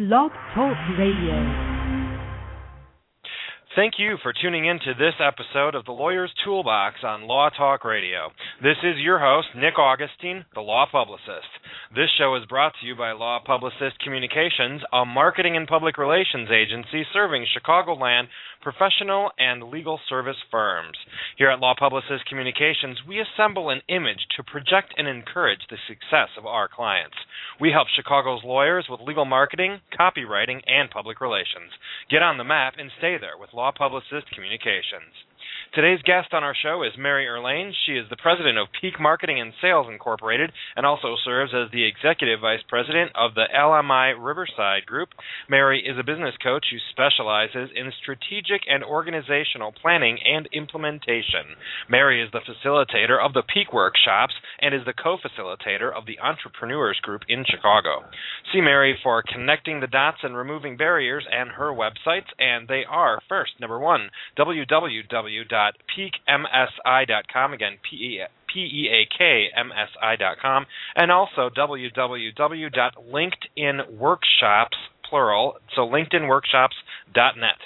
Blog Talk Radio. Thank you for tuning in to this episode of the Lawyer's Toolbox on Law Talk Radio. This is your host, Nick Augustine, the Law Publicist. This show is brought to you by Law Publicist Communications, a marketing and public relations agency serving Chicagoland professional and legal service firms. Here at Law Publicist Communications, we assemble an image to project and encourage the success of our clients. We help Chicago's lawyers with legal marketing, copywriting, and public relations. Get on the map and stay there with Law Publicist Communications. Today's guest on our show is Mary Erlain. She is the president of Peak Marketing and Sales Incorporated and also serves as the executive vice president of the LMI Riverside Group. Mary is a business coach who specializes in strategic and organizational planning and implementation. Mary is the facilitator of the Peak Workshops and is the co-facilitator of the Entrepreneurs Group in Chicago. See Mary for connecting the dots and removing barriers and her websites, and they are first, number one, www www.peakmsi.com. Again, P-E-A-K-M-S-I.com. And also www.linkedinworkshops, plural, so linkedinworkshops.net.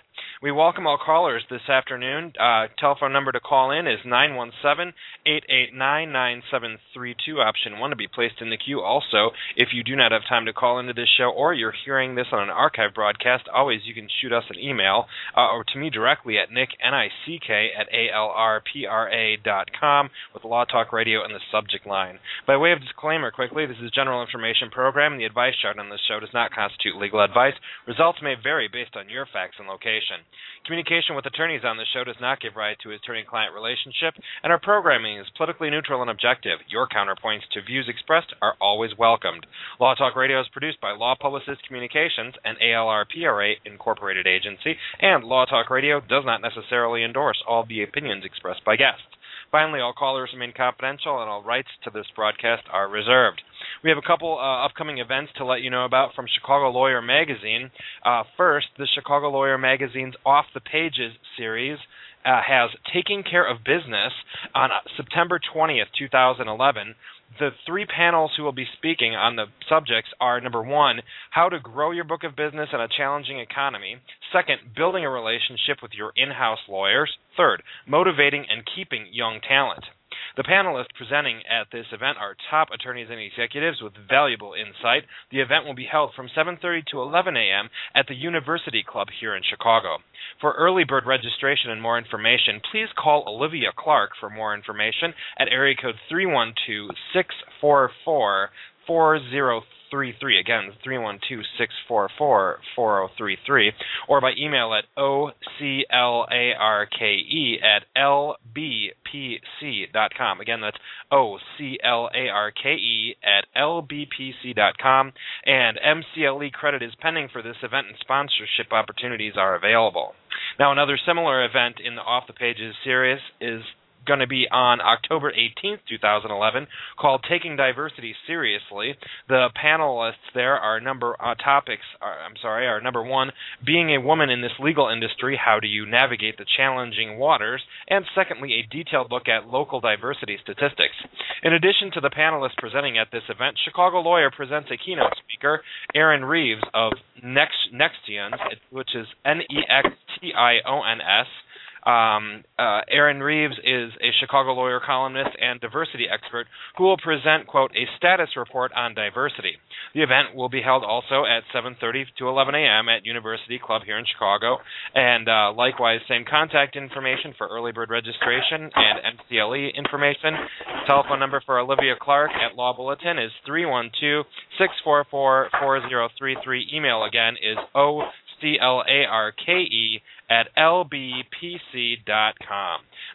We welcome all callers this afternoon. Uh, telephone number to call in is 917 889 9732, option 1 to be placed in the queue. Also, if you do not have time to call into this show or you're hearing this on an archive broadcast, always you can shoot us an email uh, or to me directly at nick, N-I-C-K, at A-L-R-P-R-A dot com with Law Talk Radio in the subject line. By way of disclaimer, quickly, this is general information program and the advice shared on this show does not constitute legal advice. Results may vary based on your facts and location. Communication with attorneys on the show does not give rise to attorney-client relationship, and our programming is politically neutral and objective. Your counterpoints to views expressed are always welcomed. Law Talk Radio is produced by Law Publicist Communications, an ALRPRA incorporated agency, and Law Talk Radio does not necessarily endorse all the opinions expressed by guests. Finally, all callers remain confidential and all rights to this broadcast are reserved. We have a couple uh, upcoming events to let you know about from Chicago Lawyer Magazine. Uh, first, the Chicago Lawyer Magazine's Off the Pages series uh, has Taking Care of Business on September 20th, 2011 the three panels who will be speaking on the subjects are number one, how to grow your book of business in a challenging economy. Second, building a relationship with your in house lawyers. Third, motivating and keeping young talent. The panelists presenting at this event are top attorneys and executives with valuable insight. The event will be held from 7:30 to 11 a.m. at the University Club here in Chicago. For early bird registration and more information, please call Olivia Clarke for more information at area code 312 644 4033. Again, 312-644-4033. Or by email at O-C-L-A-R-K-E at l b p c dot com. Again, that's O-C-L-A-R-K-E at l b p c dot com. And MCLE credit is pending for this event and sponsorship opportunities are available. Now, another similar event in the Off the Pages series is going to be on October 18th, 2011, called "Taking Diversity Seriously." The panelists there are number uh, topics. Are, I'm sorry, are number one, being a woman in this legal industry. How do you navigate the challenging waters? And secondly, a detailed look at local diversity statistics. In addition to the panelists presenting at this event, Chicago Lawyer presents a keynote speaker, Arin Reeves of Next Nextions, which is N E X T I O N S. Um, uh, Arin Reeves is a Chicago lawyer, columnist, and diversity expert who will present, quote, a status report on diversity. The event will be held also at 7.30 to 11 a.m. at University Club here in Chicago. And uh, likewise, same contact information for early bird registration and MCLE information. Telephone number for Olivia Clarke at Law Bulletin is 312 644 4033. Email again is O C L A R K E at lbpc.com.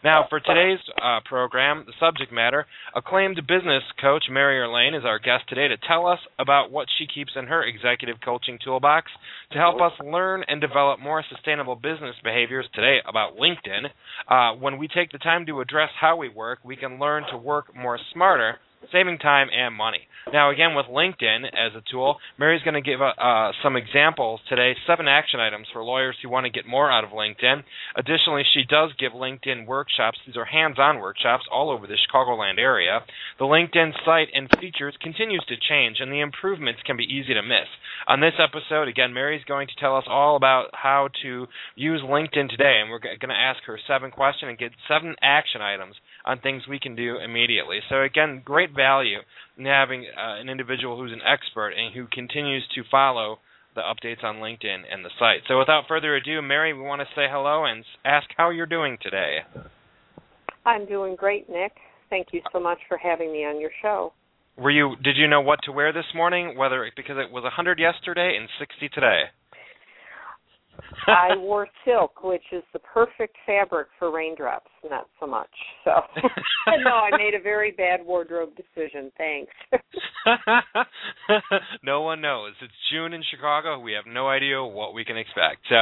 Now, for today's uh, program, the subject matter, acclaimed business coach Mary Erlain is our guest today to tell us about what she keeps in her executive coaching toolbox to help us learn and develop more sustainable business behaviors today about LinkedIn. Uh, when we take the time to address how we work, we can learn to work more smarter saving time and money. Now, again, with LinkedIn as a tool, Mary's going to give uh, uh, some examples today, seven action items for lawyers who want to get more out of LinkedIn. Additionally, she does give LinkedIn workshops. These are hands-on workshops all over the Chicagoland area. The LinkedIn site and features continues to change, and the improvements can be easy to miss. On this episode, again, Mary's going to tell us all about how to use LinkedIn today, and we're going to ask her seven questions and get seven action items on things we can do immediately. So again, great value in having uh, an individual who's an expert and who continues to follow the updates on LinkedIn and the site. So without further ado, Mary, we want to say hello and ask how you're doing today. I'm doing great, Nick. Thank you so much for having me on your show. Were you did you know what to wear this morning whether because it was 100 yesterday and 60 today? I wore silk, which is the perfect fabric for raindrops, not so much. So no, I made a very bad wardrobe decision. Thanks. no one knows. It's June in Chicago. We have no idea what we can expect. So,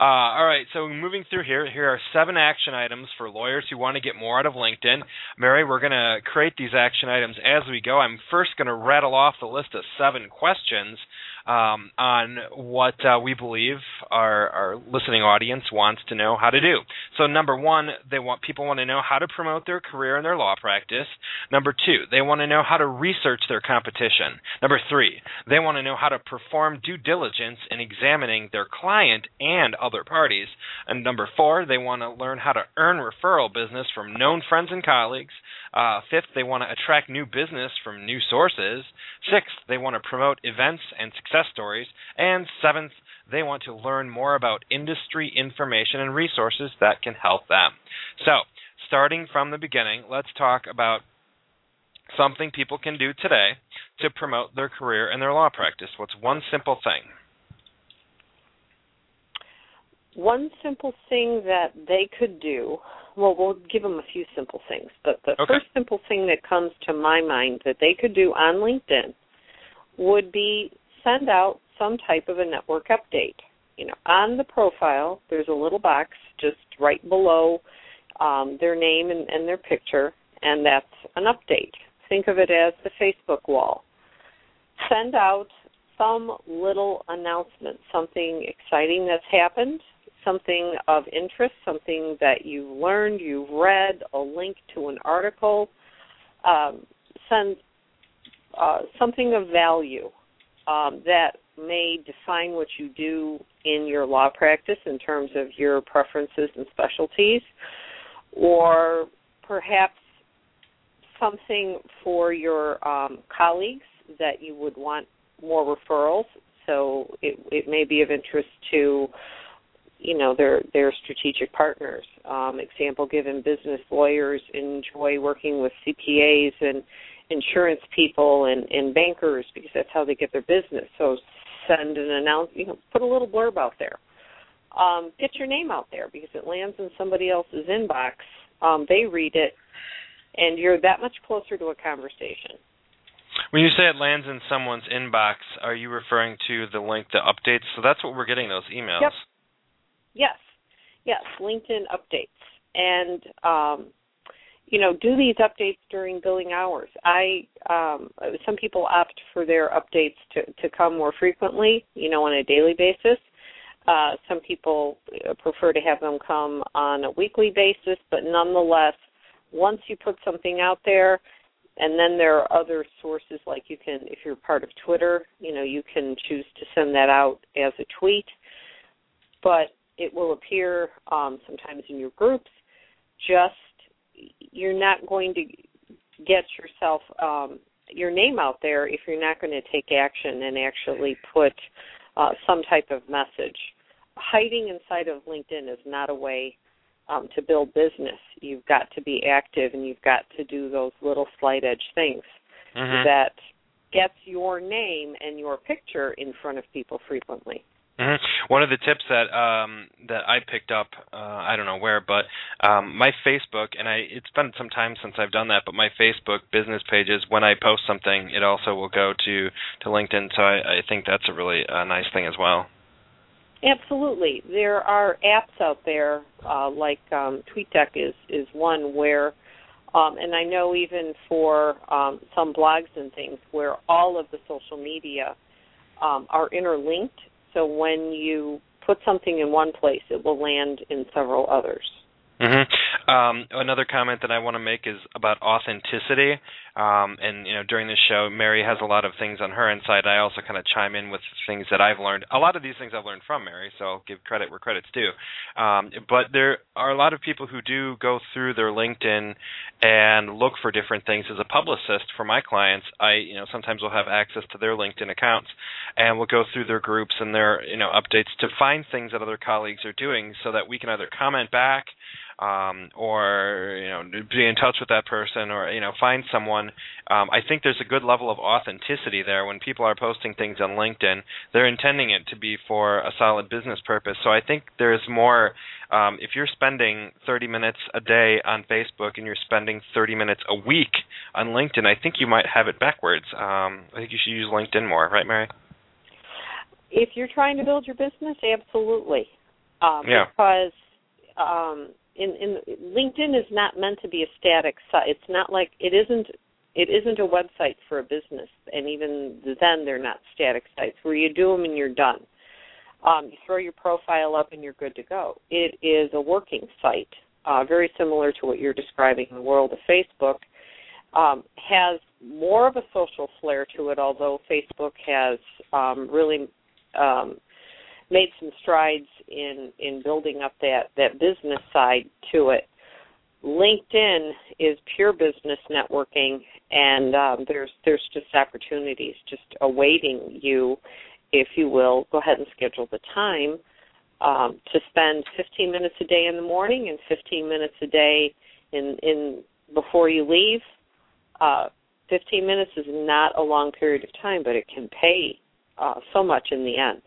uh, all right. So moving through here, here are seven action items for lawyers who want to get more out of LinkedIn. Mary, we're going to create these action items as we go. I'm first going to rattle off the list of seven questions um, on what uh, we believe our, our listening audience wants to know how to do. So, number one, they want people want to know how to promote their career and their law practice. Number two, they want to know how to research their competition. Number three, they want to know how to perform due diligence in examining their client and other parties. And number four, they want to learn how to earn referral business from known friends and colleagues. Uh, fifth, they want to attract new business from new sources. Sixth, they want to promote events and success stories. And seventh, they want to learn more about industry information and resources that can help them. So, starting from the beginning, let's talk about something people can do today to promote their career and their law practice. What's one simple thing? One simple thing that they could do well, we'll give them a few simple things. But the okay. first simple thing that comes to my mind that they could do on LinkedIn would be send out some type of a network update. You know, on the profile, there's a little box just right below um, their name and, and their picture, and that's an update. Think of it as the Facebook wall. Send out some little announcement, something exciting that's happened, something of interest, something that you've learned, you've read, a link to an article, um, send uh, something of value um, that may define what you do in your law practice in terms of your preferences and specialties, or perhaps something for your um, colleagues that you would want more referrals. So it, it may be of interest to you know their their strategic partners. Um, example given: business lawyers enjoy working with CPAs and insurance people and, and bankers because that's how they get their business. So send an announce, you know, put a little blurb out there. Um, get your name out there because it lands in somebody else's inbox. Um, they read it, and you're that much closer to a conversation. When you say it lands in someone's inbox, are you referring to the LinkedIn updates? So that's what we're getting those emails. Yep. Yes, yes, LinkedIn updates, and um, you know, do these updates during billing hours. I um, some people opt for their updates to to come more frequently, you know, on a daily basis. Uh, some people prefer to have them come on a weekly basis, but nonetheless, once you put something out there, and then there are other sources like you can, if you're part of Twitter, you know, you can choose to send that out as a tweet. But it will appear um, sometimes in your groups. Just you're not going to get yourself um, your name out there if you're not going to take action and actually put uh, some type of message. Hiding inside of LinkedIn is not a way um, to build business. You've got to be active and you've got to do those little slight edge things mm-hmm. that gets your name and your picture in front of people frequently. Mm-hmm. One of the tips that um, that I picked up, uh, I don't know where, but um, my Facebook, and I it's been some time since I've done that, but my Facebook business pages, when I post something, it also will go to to LinkedIn. So I, I think that's a really uh, nice thing as well. Absolutely, there are apps out there uh, like um, TweetDeck is is one where Um, and I know even for um, some blogs and things where all of the social media um, are interlinked. So when you put something in one place, it will land in several others. Mm-hmm. Um, another comment that I want to make is about authenticity. Um, and you know, during this show, Mary has a lot of things on her inside. I also kind of chime in with things that I've learned. A lot of these things I've learned from Mary, so I'll give credit where credit's due. Um, but there are a lot of people who do go through their LinkedIn and look for different things. As a publicist for my clients, I you know sometimes will have access to their LinkedIn accounts, and we'll go through their groups and their you know updates to find things that other colleagues are doing, so that we can either comment back um, or you know be in touch with that person or you know find someone um, I think there's a good level of authenticity there. When people are posting things on LinkedIn they're intending it to be for a solid business purpose. So I think there's more um, if you're spending 30 minutes a day on Facebook and you're spending 30 minutes a week on LinkedIn I think you might have it backwards. Um, I think you should use LinkedIn more right Mary? If you're trying to build your business absolutely. Um, yeah. because um, in, in LinkedIn is not meant to be a static site. It's not like it isn't it isn't a website for a business, and even then they're not static sites where you do them and you're done. Um, you throw your profile up and you're good to go. It is a working site, uh, very similar to what you're describing in the world of Facebook. Um, has more of a social flair to it, although Facebook has um, really um, made some strides in in building up that that business side to it. LinkedIn is pure business networking, and um, there's there's just opportunities just awaiting you, if you will. Go ahead and schedule the time um, to spend 15 minutes a day in the morning and 15 minutes a day in in before you leave. Uh, 15 minutes is not a long period of time, but it can pay uh, so much in the end.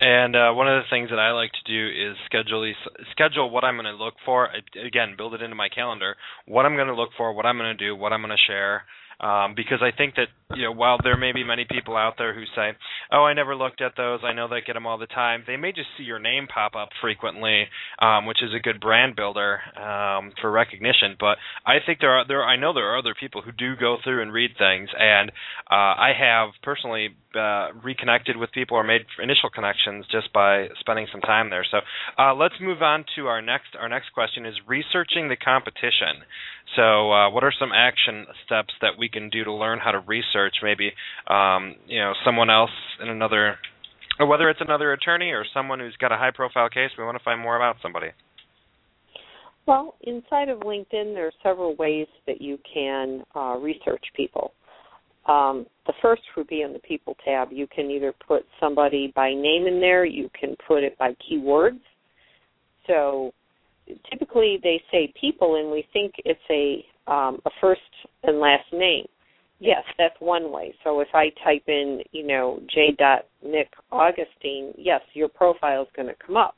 And uh, one of the things that I like to do is schedule these, schedule what I'm going to look for. Again, build it into my calendar. What I'm going to look for, what I'm going to do, what I'm going to share. Um, because I think that you know while there may be many people out there who say, "Oh, I never looked at those. I know they get them all the time." They may just see your name pop up frequently, um, which is a good brand builder um, for recognition. But I think there are there I know there are other people who do go through and read things, and uh, I have personally uh, reconnected with people or made initial connections just by spending some time there. So uh, let's move on to our next our next question is researching the competition. So uh, what are some action steps that we can do to learn how to research maybe um, you know someone else in another or whether it's another attorney or someone who's got a high profile case we want to find more about somebody. Well, inside of LinkedIn, there are several ways that you can uh, research people. Um, the first would be in the people tab. You can either put somebody by name in there, you can put it by keywords. So typically they say people and we think it's a um, a first and last name. Yes, that's one way. So if I type in, you know, J. Nick Augustine, yes, your profile is going to come up.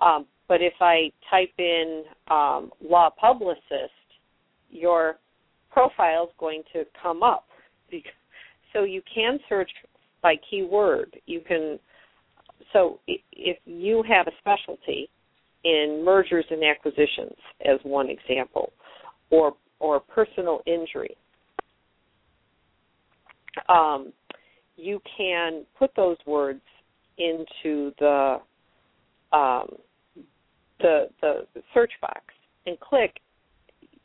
Um, but if I type in um, law publicist, your profile is going to come up so you can search by keyword. You can so if you have a specialty in mergers and acquisitions as one example or or personal injury um, you can put those words into the um, the the search box and click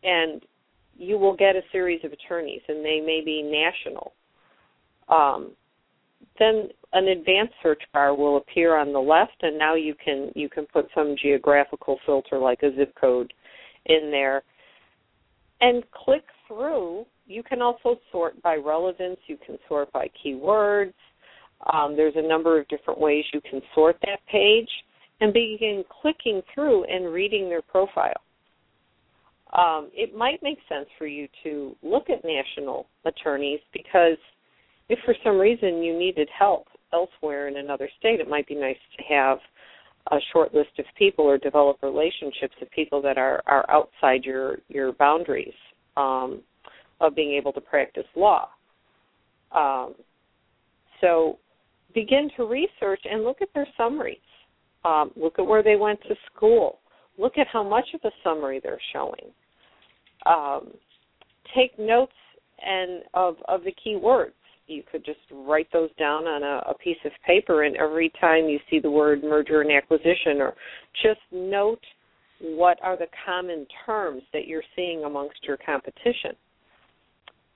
and you will get a series of attorneys, and they may be national. Um, then an advanced search bar will appear on the left, and now you can you can put some geographical filter like a zip code in there, and click through. You can also sort by relevance. You can sort by keywords. Um, there's a number of different ways you can sort that page and begin clicking through and reading their profile um, it might make sense for you to look at national attorneys because if for some reason you needed help elsewhere in another state, it might be nice to have a short list of people or develop relationships of people that are, are outside your, your boundaries um, of being able to practice law. Um, so begin to research and look at their summaries. Um, look at where they went to school. Look at how much of a summary they're showing um, take notes and of of the key words. You could just write those down on a, a piece of paper, and every time you see the word merger and acquisition, or just note what are the common terms that you're seeing amongst your competition.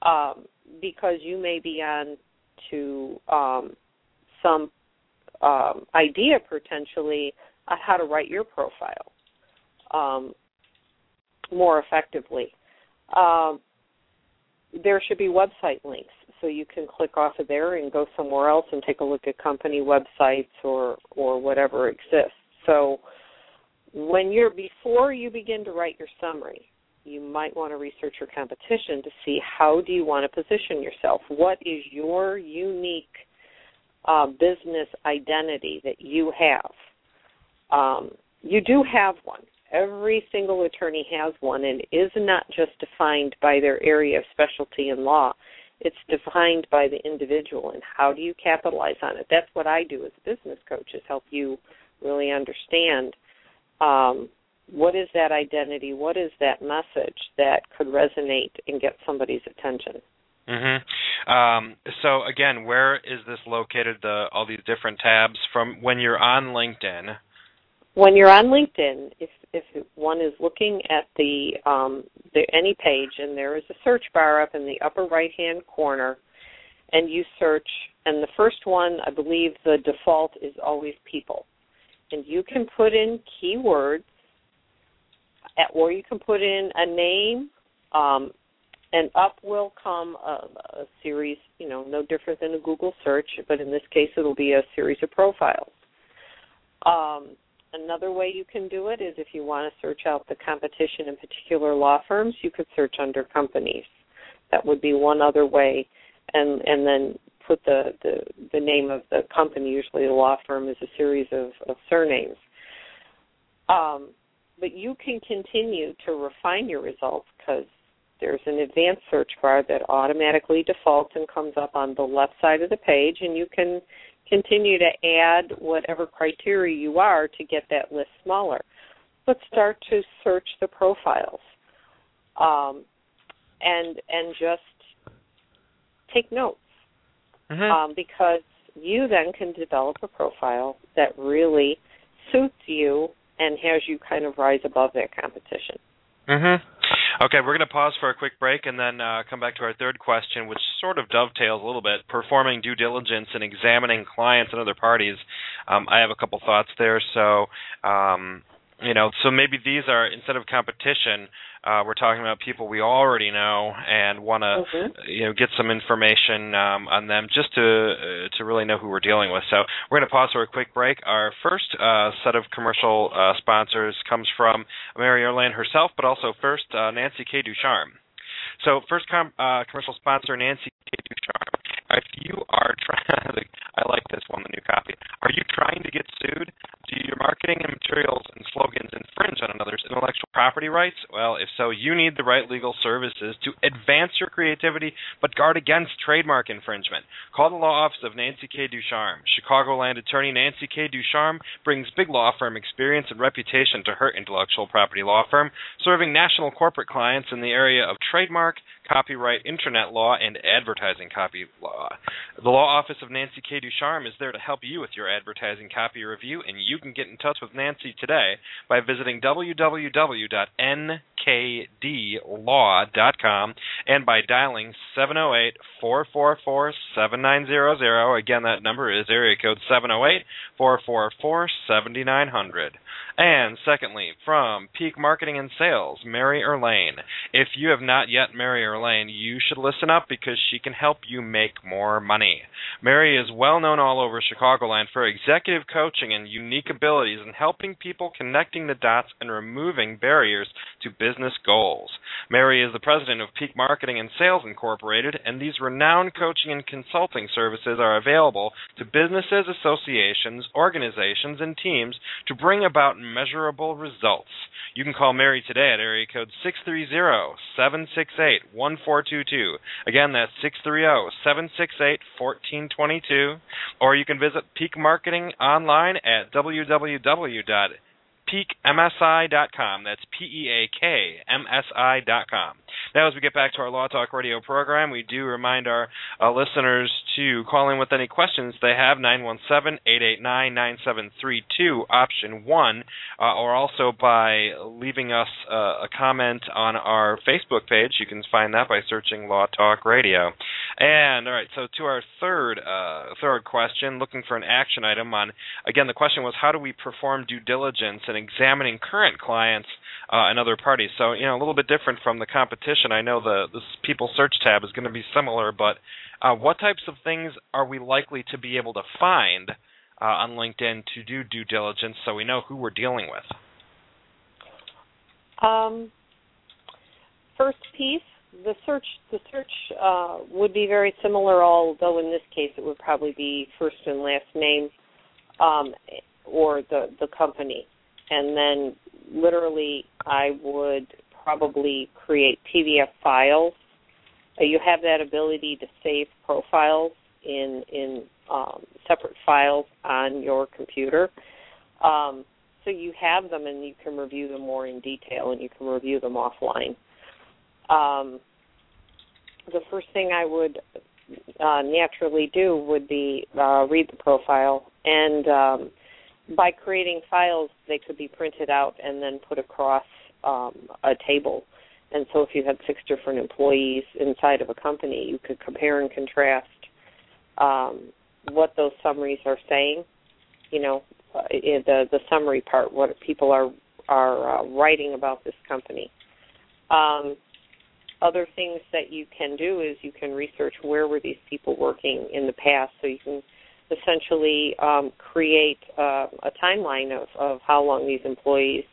Um, because you may be on to um, some um, idea potentially on how to write your profile um, more effectively. Um, there should be website links so you can click off of there and go somewhere else and take a look at company websites or or whatever exists. So when you're before you begin to write your summary, you might want to research your competition to see how do you want to position yourself. What is your unique uh, business identity that you have? Um, you do have one. Every single attorney has one, and is not just defined by their area of specialty in law. It's defined by the individual, and how do you capitalize on it? That's what I do as a business coach: is help you really understand um, what is that identity? What is that message that could resonate and get somebody's attention? Mm-hmm. Um, so again, where is this located? The all these different tabs from when you're on LinkedIn when you're on LinkedIn, if if one is looking at the um, the any page and there is a search bar up in the upper right hand corner, and you search, and the first one I believe the default is always people, and you can put in keywords, or you can put in a name. Um, and up will come a, a series, you know, no different than a Google search, but in this case, it'll be a series of profiles. Um, Another way you can do it is if you want to search out the competition in particular law firms, you could search under companies. That would be one other way, and and then put the the, the name of the company. Usually, the law firm is a series of, of surnames. Um, but you can continue to refine your results because there's an advanced search bar that automatically defaults and comes up on the left side of the page, and you can continue to add whatever criteria you are to get that list smaller. But start to search the profiles, um, and and just take notes mm-hmm. um, because you then can develop a profile that really suits you and has you kind of rise above that competition. Mm-hmm. Okay, we're going to pause for a quick break and then uh, come back to our third question, which sort of dovetails a little bit. Performing due diligence and examining clients and other parties. Um, I have a couple thoughts there. So, um, you know, so maybe these are instead of competition, uh, we're talking about people we already know and want to, mm-hmm. you know, get some information um, on them just to uh, to really know who we're dealing with. So we're going to pause for a quick break. Our first uh, set of commercial uh, sponsors comes from Mary Erlain herself, but also first uh, Nancy K. Ducharme. So first com- uh, commercial sponsor Nancy K. Ducharme. If you are trying, I like this one, the new copy. Are you trying to get sued? Do your marketing and materials and slogans infringe on another's intellectual property rights? Well, if so, you need the right legal services to advance your creativity but guard against trademark infringement. Call the law office of Nancy K. Ducharme. Chicagoland attorney Nancy K. Ducharme brings big law firm experience and reputation to her intellectual property law firm, serving national corporate clients in the area of trademark, copyright, internet law, and advertising copy law. The law office of Nancy K. Ducharme is there to help you with your advertising copy review, and you can get in touch with Nancy today by visiting www.nkdlaw.com and by dialing 708 444 7900. Again, that number is area code 708 444 7900. And secondly, from Peak Marketing and Sales, Mary Erlain. If you have not yet Mary Erlain, you should listen up because she can help you make more money. Mary is well known all over Chicagoland for executive coaching and unique abilities in helping people connecting the dots and removing barriers to business goals. Mary is the president of Peak Marketing and Sales Incorporated, and these renowned coaching and consulting services are available to businesses, associations, organizations, and teams to bring about measurable results. You can call Mary today at area code 630-768-1422. Again, that's 630-768-1422. Or you can visit Peak Marketing online at www peakmsi.com. That's P E A K M S I.com. Now, as we get back to our Law Talk Radio program, we do remind our uh, listeners to call in with any questions they have 917-889-9732 option 1 uh, or also by leaving us uh, a comment on our Facebook page. You can find that by searching Law Talk Radio. And all right, so to our third uh, third question, looking for an action item on again the question was how do we perform due diligence in examining current clients uh, and other parties. So you know a little bit different from the competition. I know the the people search tab is going to be similar, but uh, what types of things are we likely to be able to find uh, on LinkedIn to do due diligence so we know who we're dealing with? Um, first piece, the search the search uh, would be very similar, although in this case it would probably be first and last name um, or the the company, and then literally I would probably create PDF files. You have that ability to save profiles in in um, separate files on your computer. Um, so you have them and you can review them more in detail and you can review them offline. Um, the first thing I would uh, naturally do would be uh, read the profile and um, by creating files, they could be printed out and then put across um, a table. And so, if you had six different employees inside of a company, you could compare and contrast um, what those summaries are saying. You know, uh, the the summary part, what people are are uh, writing about this company. Um, other things that you can do is you can research where were these people working in the past, so you can essentially um, create uh, a timeline of, of how long these employees,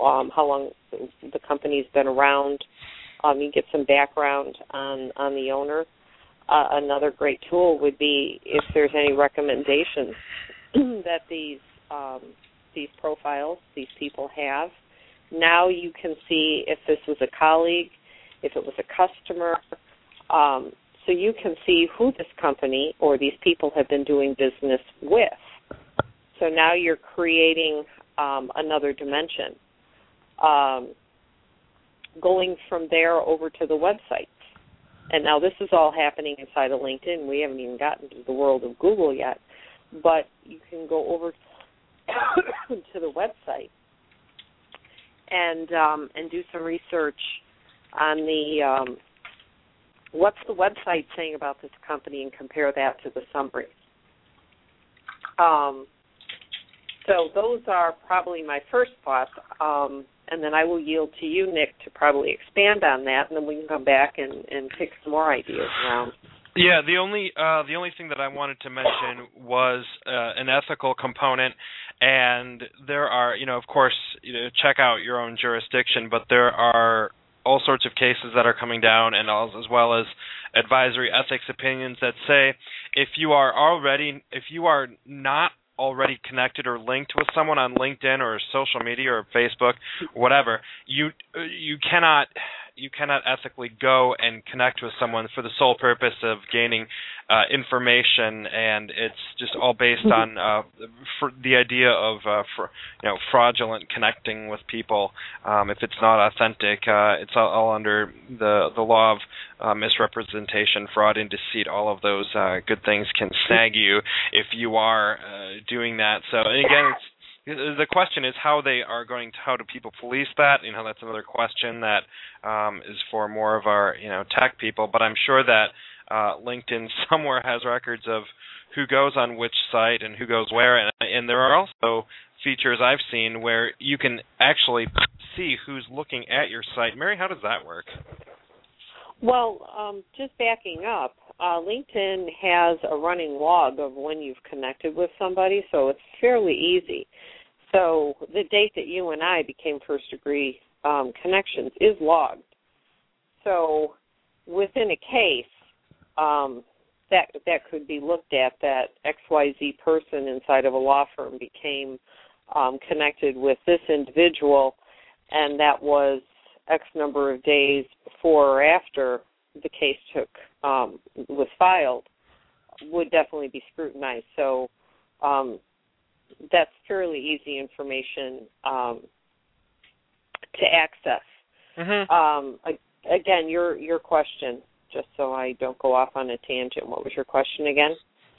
um, how long the company's been around. Um, you get some background on on the owner. Uh, another great tool would be if there's any recommendations that these um, these profiles these people have. Now you can see if this was a colleague, if it was a customer, um, so you can see who this company or these people have been doing business with. So now you're creating um, another dimension. Um, going from there over to the website. And now this is all happening inside of LinkedIn. We haven't even gotten to the world of Google yet. But you can go over to the website and um, and do some research on the um, what's the website saying about this company and compare that to the summary. Um, so those are probably my first thoughts, um, and then I will yield to you, Nick, to probably expand on that, and then we can come back and, and pick some more ideas around. Yeah, the only uh, the only thing that I wanted to mention was uh, an ethical component, and there are, you know, of course, you know, check out your own jurisdiction, but there are all sorts of cases that are coming down, and as well as advisory ethics opinions that say if you are already if you are not already connected or linked with someone on LinkedIn or social media or Facebook, whatever, you you cannot you cannot ethically go and connect with someone for the sole purpose of gaining uh, information, and it's just all based on uh, the idea of uh, for, you know fraudulent connecting with people. Um, if it's not authentic, uh, it's all, all, under the the law of uh, misrepresentation, fraud, and deceit. All of those uh, good things can snag you if you are doing that. So again, it's the question is how they are going to how do people police that? You know that's another question that um, is for more of our you know tech people but i'm sure that uh, linkedin somewhere has records of who goes on which site and who goes where and, and there are also features i've seen where you can actually see who's looking at your site. Mary how does that work? Well um, just backing up uh, linkedin has a running log of when you've connected with somebody so it's fairly easy so the date that you and I became first degree um, connections is logged. So within a case, um, that that could be looked at that XYZ person inside of a law firm became um, connected with this individual, and that was X number of days before or after the case took um, was filed, would definitely be scrutinized. So um, that's fairly easy information um, to access. Mm-hmm. Um, again, your your question, just so I don't go off on a tangent. What was your question again?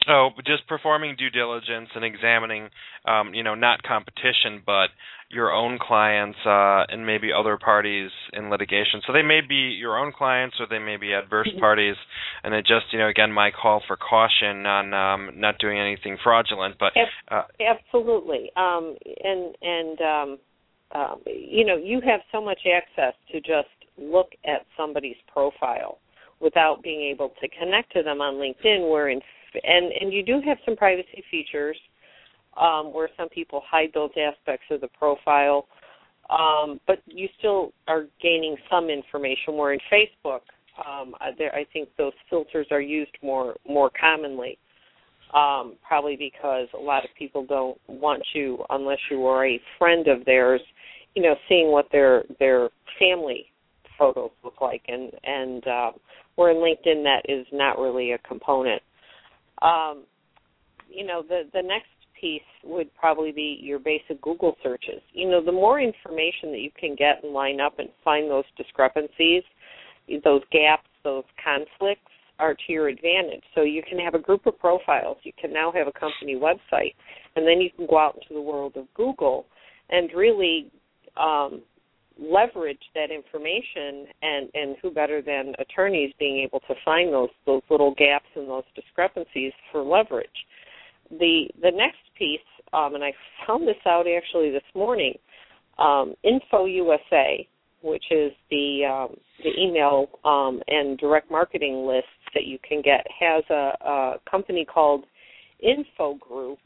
Oh, just performing due diligence and examining, um, you know, not competition, but your own clients uh, and maybe other parties in litigation. So they may be your own clients or they may be adverse Mm-hmm. parties. And it just, you know, again, my call for caution on um, not doing anything fraudulent. But uh, Absolutely. Um, and and um, um, you know, you have so much access to just look at somebody's profile without being able to connect to them on LinkedIn. Where in and and you do have some privacy features um, where some people hide those aspects of the profile, um, but you still are gaining some information. Where in Facebook, um, there I think those filters are used more more commonly um, probably because a lot of people don't want you unless you are a friend of theirs, you know, seeing what their their family photos look like, and and uh, where in LinkedIn that is not really a component. Um, you know, the the next piece would probably be your basic Google searches. You know, the more information that you can get and line up and find those discrepancies, those gaps, those conflicts are to your advantage. So you can have a group of profiles. You can now have a company website, and then you can go out into the world of Google and really um, leverage that information. And and who better than attorneys being able to find those those little gaps and those discrepancies for leverage. The the next piece, um, and I found this out actually this morning. Um, Info USA, which is the um, the email um, and direct marketing lists that you can get, has a, a company called Info Group.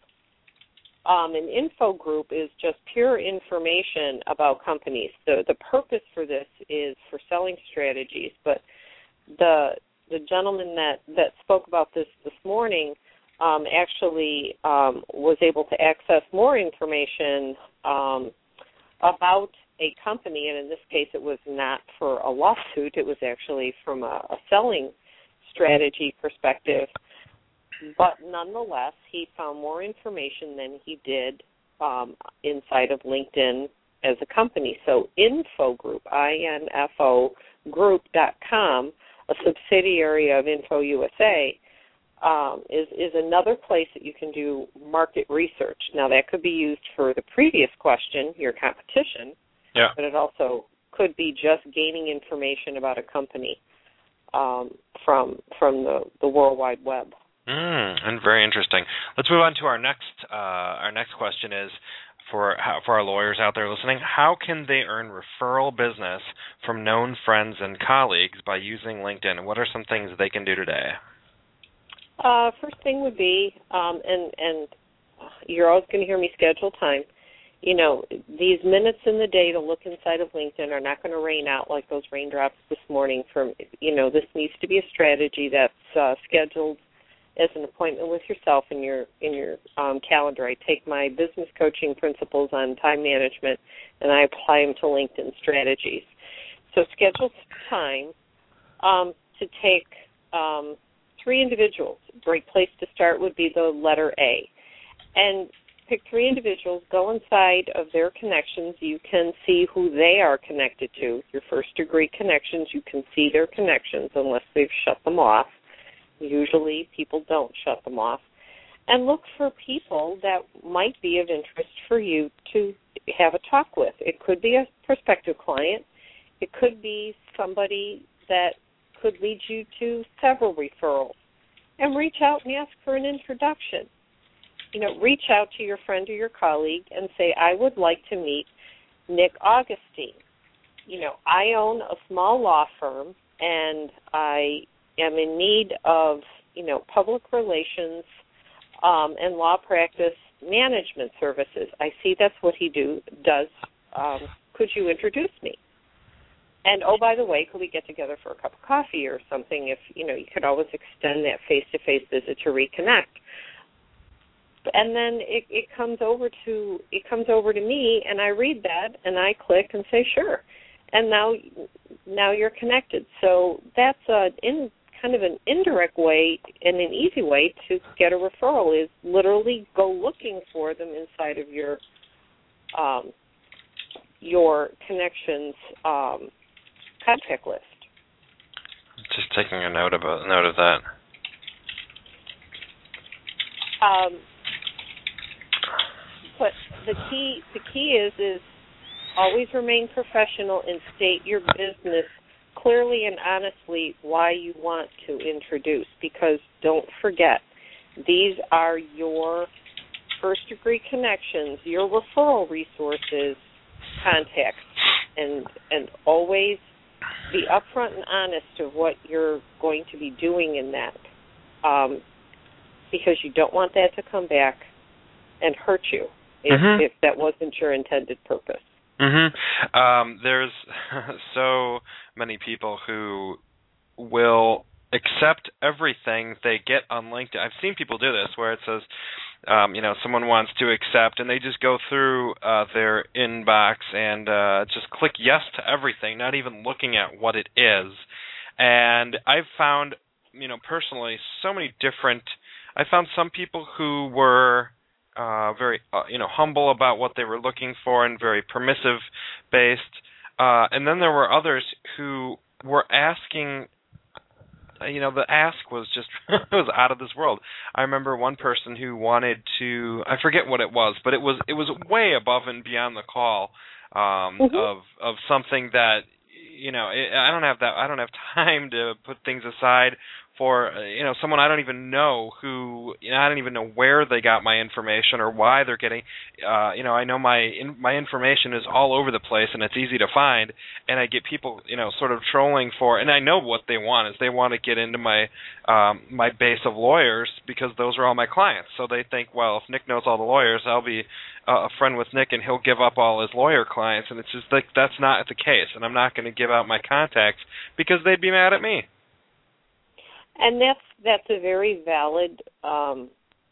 Um, an info group is just pure information about companies. The the purpose for this is for selling strategies, but the the gentleman that that spoke about this this morning um, actually um, was able to access more information um, about a company, and in this case, it was not for a lawsuit. It was actually from a, a selling strategy perspective. But nonetheless, he found more information than he did um, inside of LinkedIn as a company. So, Info Group, I N F O Group.com, a subsidiary of Info USA, um, is is another place that you can do market research. Now, that could be used for the previous question, your competition, yeah. but it also could be just gaining information about a company um, from from the, the World Wide Web. Mm, and very interesting. Let's move on to our next uh, our next question is for for our lawyers out there listening. How can they earn referral business from known friends and colleagues by using LinkedIn? What are some things they can do today? Uh, first thing would be, um, and and you're always going to hear me schedule time. You know, these minutes in the day to look inside of LinkedIn are not going to rain out like those raindrops this morning. From you know, this needs to be a strategy that's uh, scheduled as an appointment with yourself in your in your um, calendar. I take my business coaching principles on time management and I apply them to LinkedIn strategies. So schedule some time um, to take um, three individuals. A great place to start would be the letter A, and pick three individuals. Go inside of their connections. You can see who they are connected to. Your first degree connections. You can see their connections unless they've shut them off Usually people don't shut them off. And look for people that might be of interest for you to have a talk with. It could be a prospective client. It could be somebody that could lead you to several referrals. And reach out and ask for an introduction. You know, reach out to your friend or your colleague and say, I would like to meet Nick Augustine. You know, I own a small law firm and I am in need of you know public relations um, and law practice management services. I see that's what he do does. Um, could you introduce me? And oh, by the way, could we get together for a cup of coffee or something? If you know, you could always extend that face-to-face visit to reconnect. And then it, it comes over to it comes over to me, and I read that, and I click and say sure, and now now you're connected. So that's an in kind of an indirect way and an easy way to get a referral is literally go looking for them inside of your um, your connections um, contact list. Just taking a note about note of that. Um, but the key the key is is always remain professional and state your business clearly and honestly why you want to introduce because don't forget these are your first degree connections, your referral resources, contacts and and always be upfront and honest of what you're going to be doing in that. Um, because you don't want that to come back and hurt you if, Mhm. if that wasn't your intended purpose. Hmm Um, there's so many people who will accept everything they get on LinkedIn. I've seen people do this where it says, um, you know, someone wants to accept, and they just go through uh, their inbox and uh, just click yes to everything, not even looking at what it is. And I've found, you know, personally, so many different. I found some people who were uh, very uh, you know humble about what they were looking for and very permissive based. Uh, and then there were others who were asking you know the ask was just it was out of this world. I remember one person who wanted to i forget what it was but it was it was way above and beyond the call um Mhm. of of something that you know i don't have that i don't have time to put things aside for uh, you know someone I don't even know who you know I don't even know where they got my information or why they're getting uh you know I know my in, my information is all over the place and it's easy to find and I get people you know sort of trolling for and I know what they want is they want to get into my um my base of lawyers because those are all my clients. So they think well if Nick knows all the lawyers I'll be uh, a friend with Nick and he'll give up all his lawyer clients and it's just like that's not the case and I'm not going to give out my contacts because they'd be mad at me And that's that's a very valid um,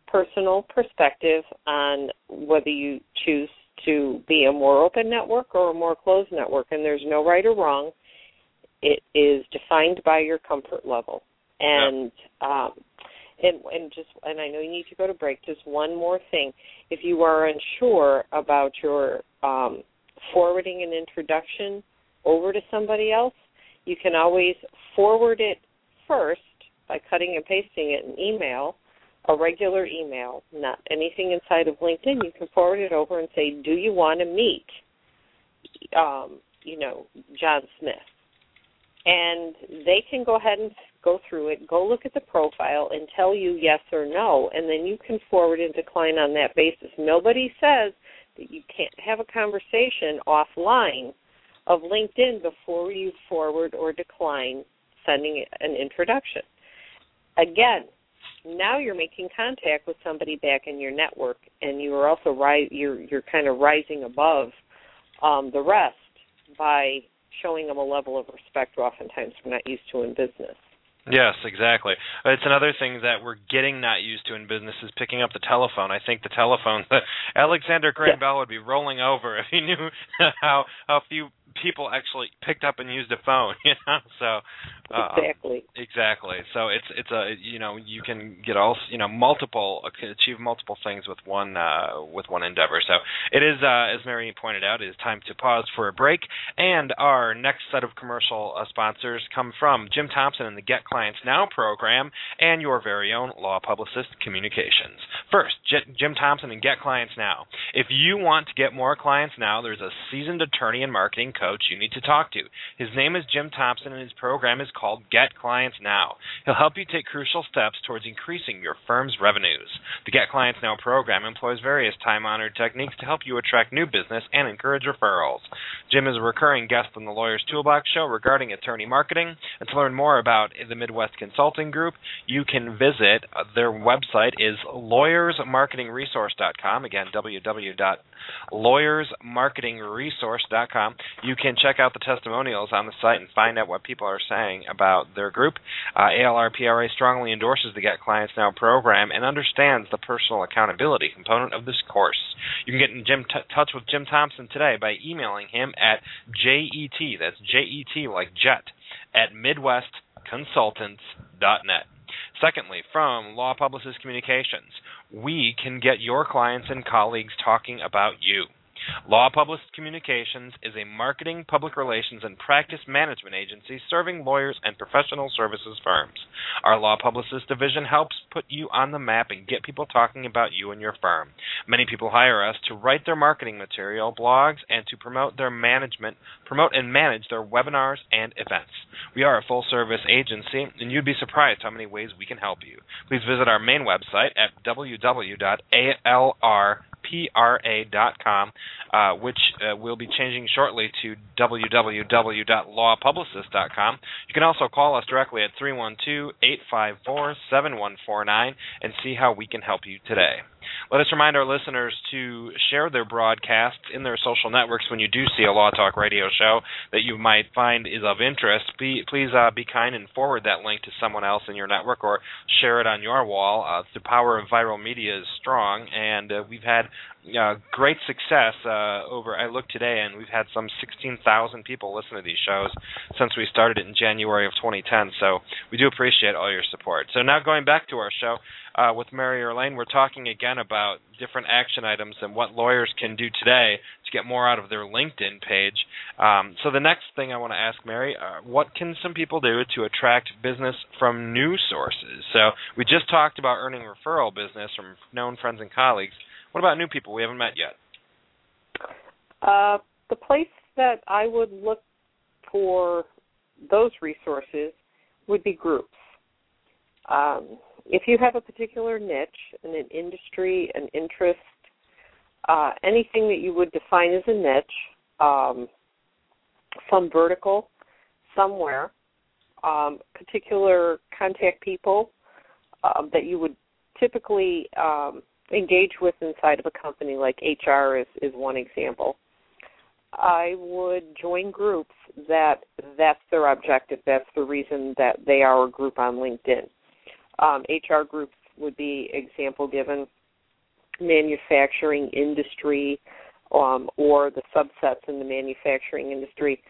personal perspective on whether you choose to be a more open network or a more closed network. And there's no right or wrong. It is defined by your comfort level. And um, and and just and I know you need to go to break. Just one more thing: if you are unsure about your um, forwarding an introduction over to somebody else, you can always forward it first by cutting and pasting it in email, a regular email, not anything inside of LinkedIn. You can forward it over and say, "Do you want to meet?" Um, you know, John Smith, and they can go ahead and go through it, go look at the profile, and tell you yes or no, and then you can forward and decline on that basis. Nobody says that you can't have a conversation offline of LinkedIn before you forward or decline sending an introduction. Again, now you're making contact with somebody back in your network, and you are also ri- you're you're kind of rising above um, the rest by showing them a level of respect oftentimes we're not used to in business. Yes, exactly. It's another thing that we're getting not used to in business is picking up the telephone. I think the telephone Alexander Graham Yeah. Bell would be rolling over if he knew how how few people actually picked up and used a phone, you know. So uh, exactly. Exactly. So it's it's a you know you can get all you know multiple uh, can achieve multiple things with one uh, with one endeavor. So it is uh, as Mary pointed out, it is time to pause for a break. And our next set of commercial uh, sponsors come from Jim Thompson and the Get Clients Now program and your very own Law Publicist Communications. First, J- Jim Thompson and Get Clients Now. If you want to get more clients now, there's a seasoned attorney and marketing coach you need to talk to. His name is Jim Thompson, and his program is called Get Clients Now. He'll help you take crucial steps towards increasing your firm's revenues. The Get Clients Now program employs various time honored techniques to help you attract new business and encourage referrals. Jim is a recurring guest on the Lawyer's Toolbox show regarding attorney marketing. And to learn more about the Midwest Consulting Group, you can visit uh, their website is lawyersmarketingresource.com. Again, www.lawyersmarketingresource.com. You can check out the testimonials on the site and find out what people are saying about their group. Uh, ALRPRA strongly endorses the Get Clients Now program and understands the personal accountability component of this course. You can get in Jim t- touch with Jim Thompson today by emailing him at JET, that's J E T like jet, at MidwestConsultants.com. lawpublicist.net. Secondly, from Law Publicist Communications, we can get your clients and colleagues talking about you. Law Publicist Communications is a marketing, public relations, and practice management agency serving lawyers and professional services firms. Our Law Publicist division helps put you on the map and get people talking about you and your firm. Many people hire us to write their marketing material, blogs, and to promote their management, promote and manage their webinars and events. We are a full service agency, and you'd be surprised how many ways we can help you. Please visit our main website at www.alr pra.com, uh, which uh, will be changing shortly to www.lawpublicist.com. You can also call us directly at 312-854-7149 and see how we can help you today. Let us remind our listeners to share their broadcasts in their social networks when you do see a Law Talk radio show that you might find is of interest. Be, please uh, be kind and forward that link to someone else in your network or share it on your wall. Uh, the power of viral media is strong, and uh, we've had uh, great success uh, over. I looked today, and we've had some 16,000 people listen to these shows since we started it in January of 2010. So we do appreciate all your support. So now going back to our show uh, with Mary Erlain, we're talking again about different action items and what lawyers can do today to get more out of their LinkedIn page. Um, so the next thing I want to ask Mary, uh, what can some people do to attract business from new sources? So we just talked about earning referral business from known friends and colleagues. What about new people we haven't met yet? Uh, the place that I would look for those resources would be groups. Um, if you have a particular niche in an industry, an interest, uh, anything that you would define as a niche, um, some vertical, somewhere, um, particular contact people um, that you would typically um, engage with inside of a company, like HR is, is one example. I would join groups that that's their objective. That's the reason that they are a group on LinkedIn. Um, HR groups would be example given. Manufacturing industry, um, or the subsets in the manufacturing industry.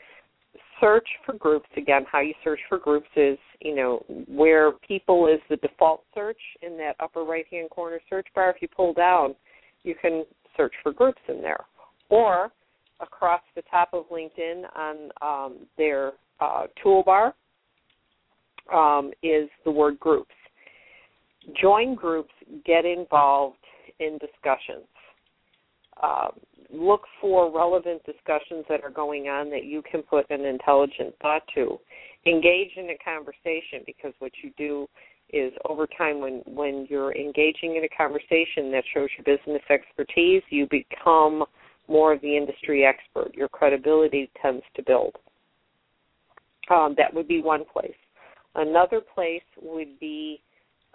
Search for groups again. How you search for groups is you know where people is the default search in that upper right hand corner search bar. If you pull down, you can search for groups in there, or across the top of LinkedIn on um, their uh, toolbar um, is the word groups. Join groups, get involved in discussions. Uh, look for relevant discussions that are going on that you can put an intelligent thought to. Engage in a conversation because what you do is over time when when you're engaging in a conversation that shows your business expertise, you become more of the industry expert. Your credibility tends to build. Um, that would be one place. Another place would be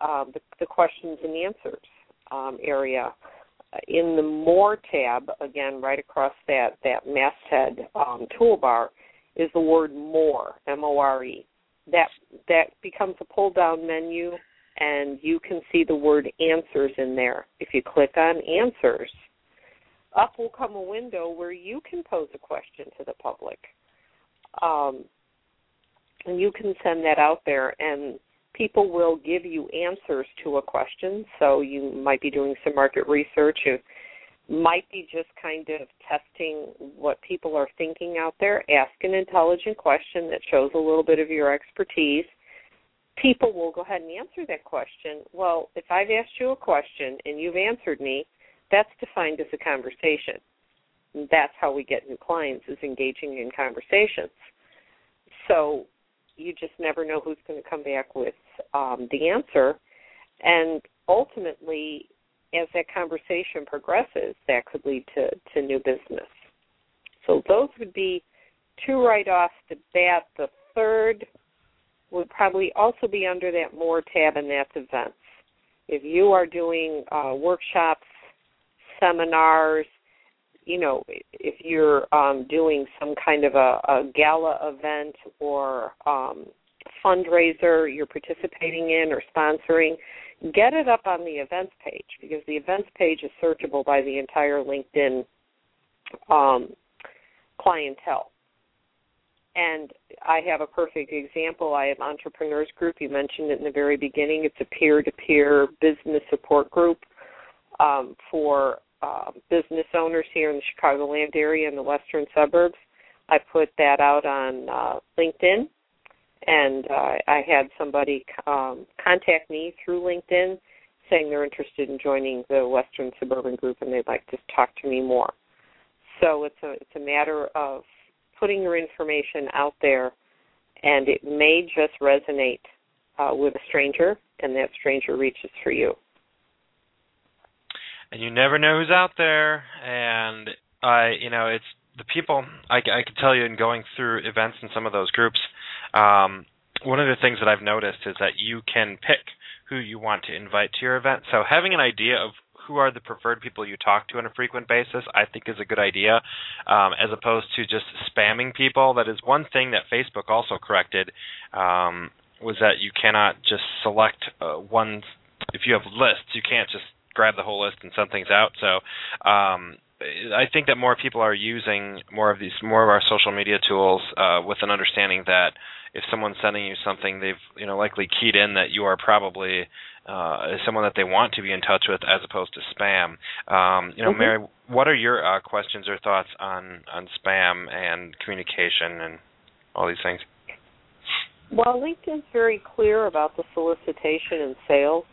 um, the, the, questions and answers um, area. In the More tab, again, right across that, that masthead um, toolbar, is the word More, M O R E. That, that becomes a pull down menu, and you can see the word answers in there. If you click on answers, up will come a window where you can pose a question to the public. Um, and you can send that out there, and people will give you answers to a question. So you might be doing some market research. You might be just kind of testing what people are thinking out there. Ask an intelligent question that shows a little bit of your expertise. People will go ahead and answer that question. Well, if I've asked you a question and you've answered me, that's defined as a conversation. That's how we get new clients is engaging in conversations. So you just never know who's going to come back with um, the answer. And ultimately, as that conversation progresses, that could lead to, to new business. So those would be two right off the bat. The third would probably also be under that more tab, and that's events. If you are doing uh, workshops, seminars, you know, if you're um, doing some kind of a, a gala event or um, fundraiser you're participating in or sponsoring, get it up on the events page because the events page is searchable by the entire LinkedIn um, clientele. and I have a perfect example. I have Entrepreneurs Group. You mentioned it in the very beginning. It's a peer-to-peer business support group um, for uh, business owners here in the Chicagoland area and the western suburbs. I put that out on uh, LinkedIn, and uh, I had somebody um, contact me through LinkedIn saying they're interested in joining the Western Suburban Group and they'd like to talk to me more. So it's a it's a matter of putting your information out there, and it may just resonate uh, with a stranger, and that stranger reaches for you. And you never know who's out there, and I, you know, it's the people. I, I can tell you in going through events in some of those groups. Um, one of the things that I've noticed is that you can pick who you want to invite to your event. So having an idea of who are the preferred people you talk to on a frequent basis, I think is a good idea, um, as opposed to just spamming people. That is one thing that Facebook also corrected, um, was that you cannot just select uh, one. If you have lists, you can't just grab the whole list and send things out. So um, I think that more people are using more of these, more of our social media tools uh, with an understanding that if someone's sending you something, they've you know likely keyed in that you are probably uh, someone that they want to be in touch with, as opposed to spam. Um, you know, mm-hmm. Mary, what are your uh, questions or thoughts on on spam and communication and all these things? Well, LinkedIn's very clear about the solicitation and sales.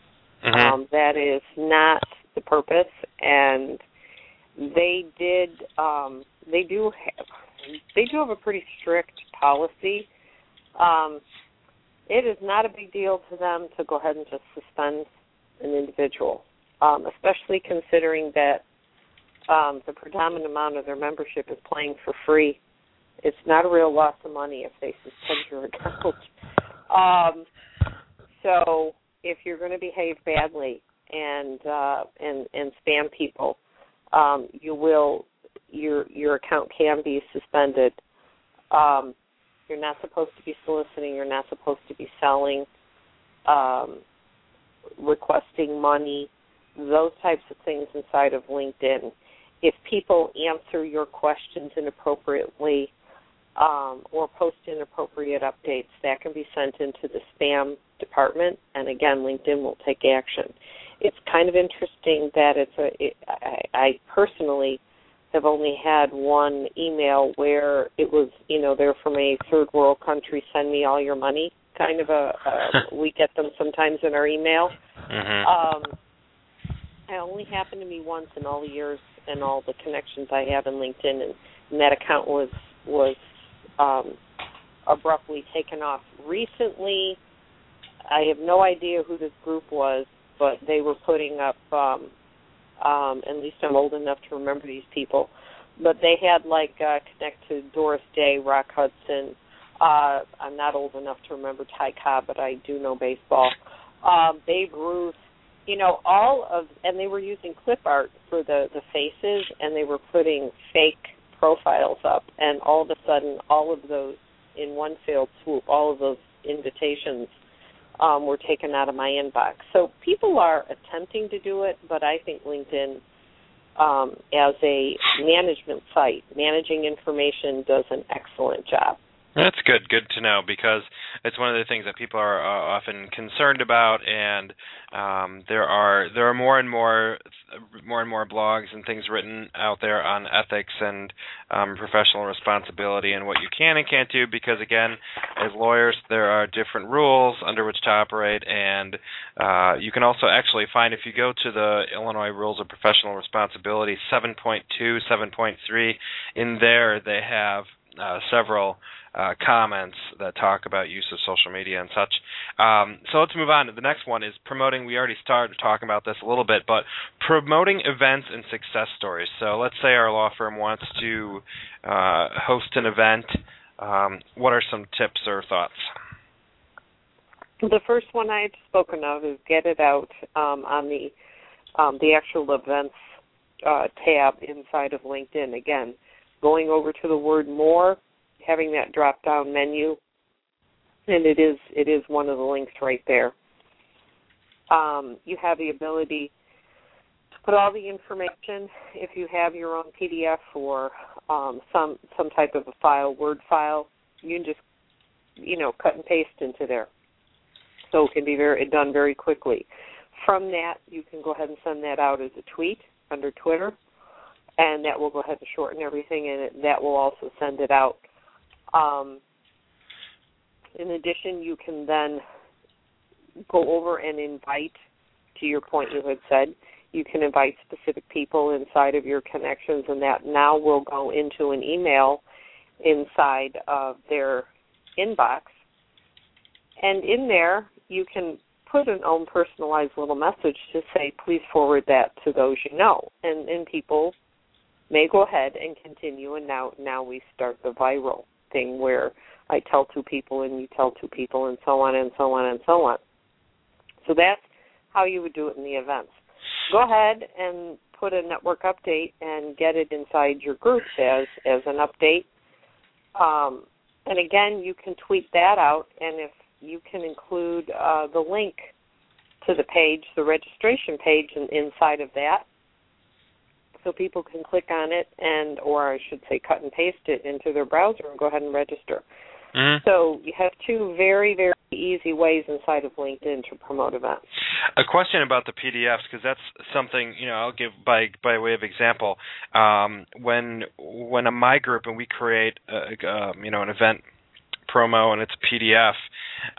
Mm-hmm. Um, that is not the purpose, and they did. Um, they do have. They do have a pretty strict policy um, it is not a big deal to them to go ahead and just suspend an individual, um, especially considering that um, the predominant amount of their membership is playing for free. It's not a real loss of money if they suspend your account. Um, so if you're going to behave badly and uh, and and spam people, um, you will your your account can be suspended. Um, you're not supposed to be soliciting. You're not supposed to be selling, um, requesting money, those types of things inside of LinkedIn. If people answer your questions inappropriately um, or post inappropriate updates, that can be sent into the spam department, and again, LinkedIn will take action. It's kind of interesting that it's a. It, I, I personally have only had one email where it was, you know, they're from a third world country, send me all your money kind of a, a we get them sometimes in our email. Mm-hmm. Um it only happened to me once in all the years and all the connections I have in LinkedIn and, and that account was was um abruptly taken off. Recently I have no idea who this group was, but they were putting up um um, at least I'm old enough to remember these people. But they had like uh, connect to Doris Day, Rock Hudson. Uh, I'm not old enough to remember Ty Cobb, but I do know baseball. Um, Babe Ruth, you know, all of, and they were using clip art for the the faces, and they were putting fake profiles up, and all of a sudden, all of those in one fell swoop, all of those invitations um, were taken out of my inbox. So people are attempting to do it, but I think LinkedIn, um, as a management site, managing information, does an excellent job. That's good. Good to know because it's one of the things that people are uh, often concerned about, and um, there are there are more and more more and more blogs and things written out there on ethics and um, professional responsibility and what you can and can't do. Because again, as lawyers, there are different rules under which to operate, and uh, you can also actually find if you go to the Illinois Rules of Professional Responsibility 7.2, 7.3, in there they have uh, several uh, comments that talk about use of social media and such. Um, so let's move on. The next one is promoting. We already started talking about this a little bit, but promoting events and success stories. So let's say our law firm wants to uh, host an event. Um, what are some tips or thoughts? The first one I had spoken of is get it out um, on the um, the actual events uh, tab inside of LinkedIn. Again, going over to the word more having that drop down menu and it is it is one of the links right there. Um, you have the ability to put all the information if you have your own PDF or um, some some type of a file, Word file. You can just you know cut and paste into there, so it can be very done very quickly. From that, you can go ahead and send that out as a tweet under Twitter, and that will go ahead and shorten everything, and that will also send it out. Um, in addition, you can then go over and invite, to your point you had said, you can invite specific people inside of your connections, and that now will go into an email inside of their inbox. And in there, you can put an own personalized little message to say, please forward that to those you know. And, and people may go ahead and continue, and now now we start the viral thing where I tell two people and you tell two people and so on and so on and so on. So that's how you would do it in the events. Go ahead and put a network update and get it inside your groups as as an update. Um, and again, you can tweet that out, and if you can include uh, the link to the page, the registration page, and inside of that, so people can click on it and, or I should say, cut and paste it into their browser and go ahead and register. Mm-hmm. So you have two very, very easy ways inside of LinkedIn to promote events. A question about the PDFs because that's something you know I'll give by by way of example. Um, when when a my group and we create a, um, you know an event promo and it's a PDF.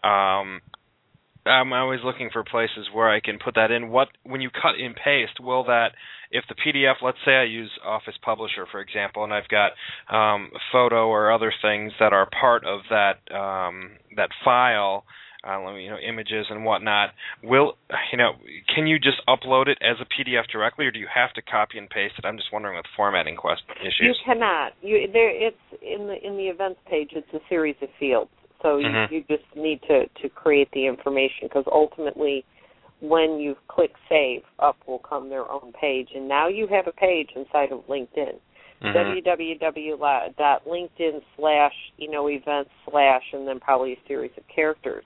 Um, I'm always looking for places where I can put that in. What when you cut and paste, will that if the PDF, let's say I use Office Publisher for example, and I've got um, a photo or other things that are part of that um, that file, uh, you know, images and whatnot. Will you know? Can you just upload it as a PDF directly, or do you have to copy and paste it? I'm just wondering with formatting quest issues. You cannot. You there. It's in the in the events page. It's a series of fields. So you, Mhm. you just need to to create the information because ultimately, when you click save, up will come their own page, and now you have a page inside of LinkedIn. Mhm. www.linkedin slash you know events slash and then probably a series of characters.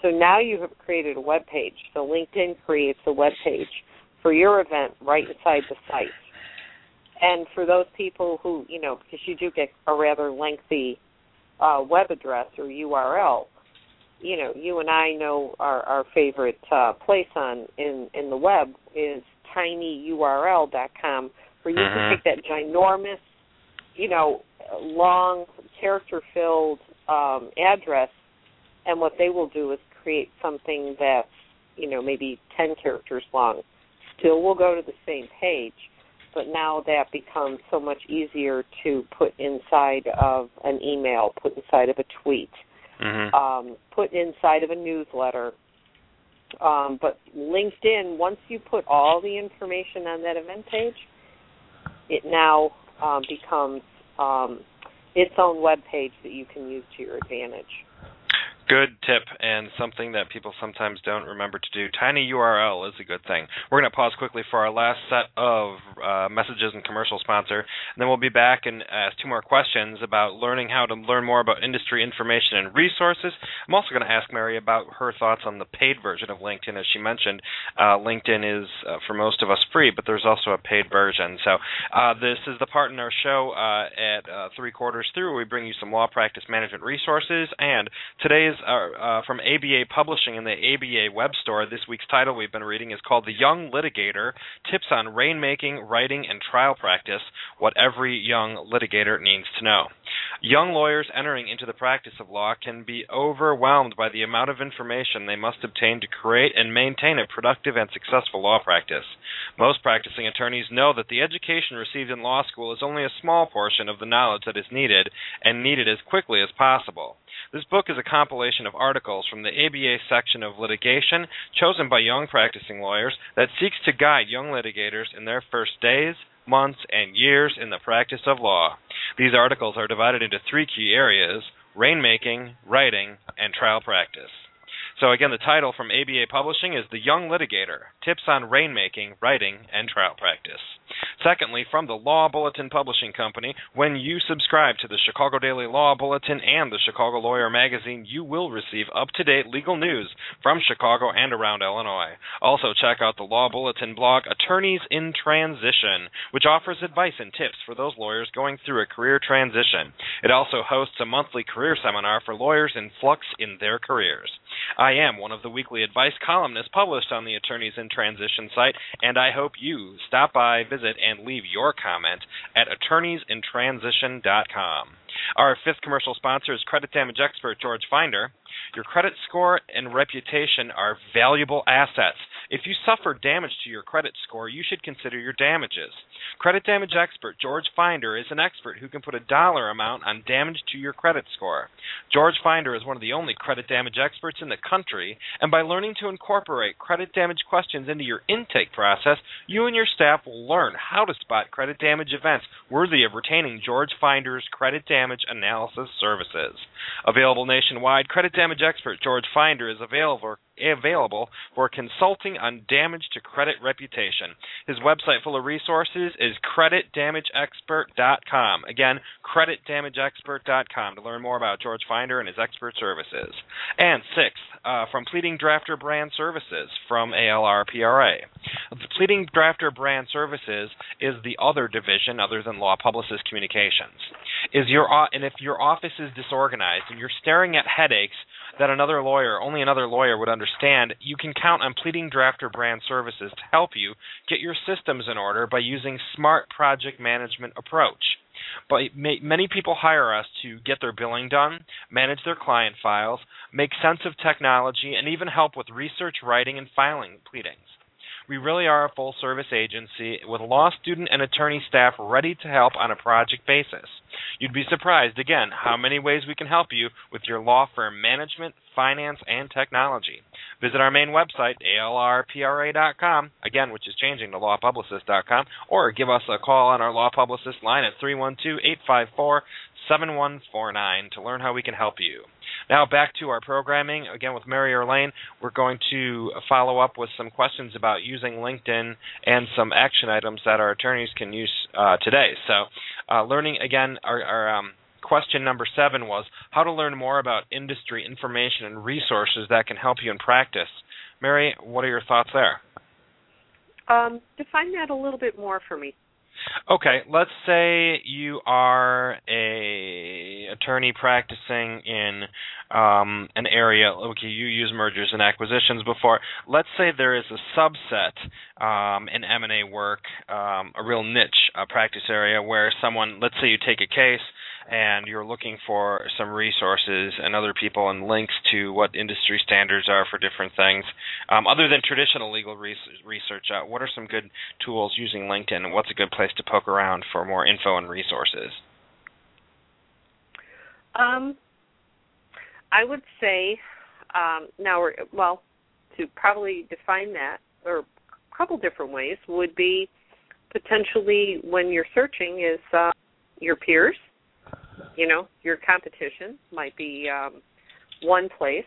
So now you have created a web page. So LinkedIn creates a web page for your event right inside the site. And for those people who you know, because you do get a rather lengthy uh, web address or URL, you know, you and I know our, our favorite uh, place on in in the web is tinyurl.com, where you Mhm. can take that ginormous, you know, long character-filled um, address, and what they will do is create something that's, you know, maybe ten characters long. Still, will go to the same page, but now that becomes so much easier to put inside of an email, put inside of a tweet Mhm. um, put inside of a newsletter. Um, but LinkedIn, once you put all the information on that event page, it now um, becomes um, its own web page that you can use to your advantage. Good tip and something that people sometimes don't remember to do. Tiny URL is a good thing. We're going to pause quickly for our last set of uh, messages and commercial sponsor, and then we'll be back and ask two more questions about learning how to learn more about industry information and resources. I'm also going to ask Mary about her thoughts on the paid version of LinkedIn. As she mentioned, uh, LinkedIn is uh, for most of us free, but there's also a paid version. So uh, this is the part in our show uh, at uh, three quarters through where we bring you some law practice management resources, and today's uh, uh, from ABA Publishing in the ABA web store. This week's title we've been reading is called The Young Litigator Tips on Rainmaking, Writing, and Trial Practice What Every Young Litigator Needs to Know. Young lawyers entering into the practice of law can be overwhelmed by the amount of information they must obtain to create and maintain a productive and successful law practice. Most practicing attorneys know that the education received in law school is only a small portion of the knowledge that is needed and needed as quickly as possible. This book is a compilation of articles from the ABA section of litigation chosen by young practicing lawyers that seeks to guide young litigators in their first days, months, and years in the practice of law. These articles are divided into three key areas rainmaking, writing, and trial practice. So, again, the title from ABA Publishing is The Young Litigator Tips on Rainmaking, Writing, and Trial Practice. Secondly, from the Law Bulletin Publishing Company, when you subscribe to the Chicago Daily Law Bulletin and the Chicago Lawyer magazine, you will receive up to date legal news from Chicago and around Illinois. Also, check out the Law Bulletin blog, Attorneys in Transition, which offers advice and tips for those lawyers going through a career transition. It also hosts a monthly career seminar for lawyers in flux in their careers. I am one of the weekly advice columnists published on the Attorneys in Transition site, and I hope you stop by, visit, and leave your comment at attorneysintransition.com. Our fifth commercial sponsor is credit damage expert George Finder. Your credit score and reputation are valuable assets. If you suffer damage to your credit score, you should consider your damages. Credit damage expert George Finder is an expert who can put a dollar amount on damage to your credit score. George Finder is one of the only credit damage experts in the country, and by learning to incorporate credit damage questions into your intake process, you and your staff will learn how to spot credit damage events worthy of retaining George Finder's credit damage analysis services. Available nationwide, credit damage expert George Finder is available available for consulting on damage to credit reputation. His website full of resources is creditdamageexpert.com. Again, creditdamageexpert.com to learn more about George Finder and his expert services. And sixth, uh, from Pleading Drafter Brand Services from ALRPRA. Pleading Drafter Brand Services is the other division other than Law Publicist Communications. Is your and if your office is disorganized and you're staring at headaches that another lawyer, only another lawyer would understand, you can count on Pleading Drafter Brand Services to help you get your systems in order by using smart project management approach. But many people hire us to get their billing done, manage their client files, make sense of technology, and even help with research, writing, and filing pleadings. We really are a full service agency with law student and attorney staff ready to help on a project basis. You'd be surprised, again, how many ways we can help you with your law firm management, finance, and technology. Visit our main website, alrpra.com, again, which is changing to lawpublicist.com, or give us a call on our Law Publicist line at 312 854 7149 to learn how we can help you. Now back to our programming. Again, with Mary Erlain, we're going to follow up with some questions about using LinkedIn and some action items that our attorneys can use uh, today. So, uh, learning again, our, our um, question number seven was how to learn more about industry information and resources that can help you in practice. Mary, what are your thoughts there? Um, define that a little bit more for me. Okay, let's say you are a attorney practicing in um, an area. Okay, you use mergers and acquisitions before. Let's say there is a subset um, in M&A work, um, a real niche a practice area where someone, let's say you take a case and you're looking for some resources and other people and links to what industry standards are for different things. Um, other than traditional legal research, uh, what are some good tools using LinkedIn, and what's a good place to poke around for more info and resources? Um, I would say um, now, we're, well, to probably define that, or a couple different ways would be potentially when you're searching is uh, your peers you know, your competition might be um, one place.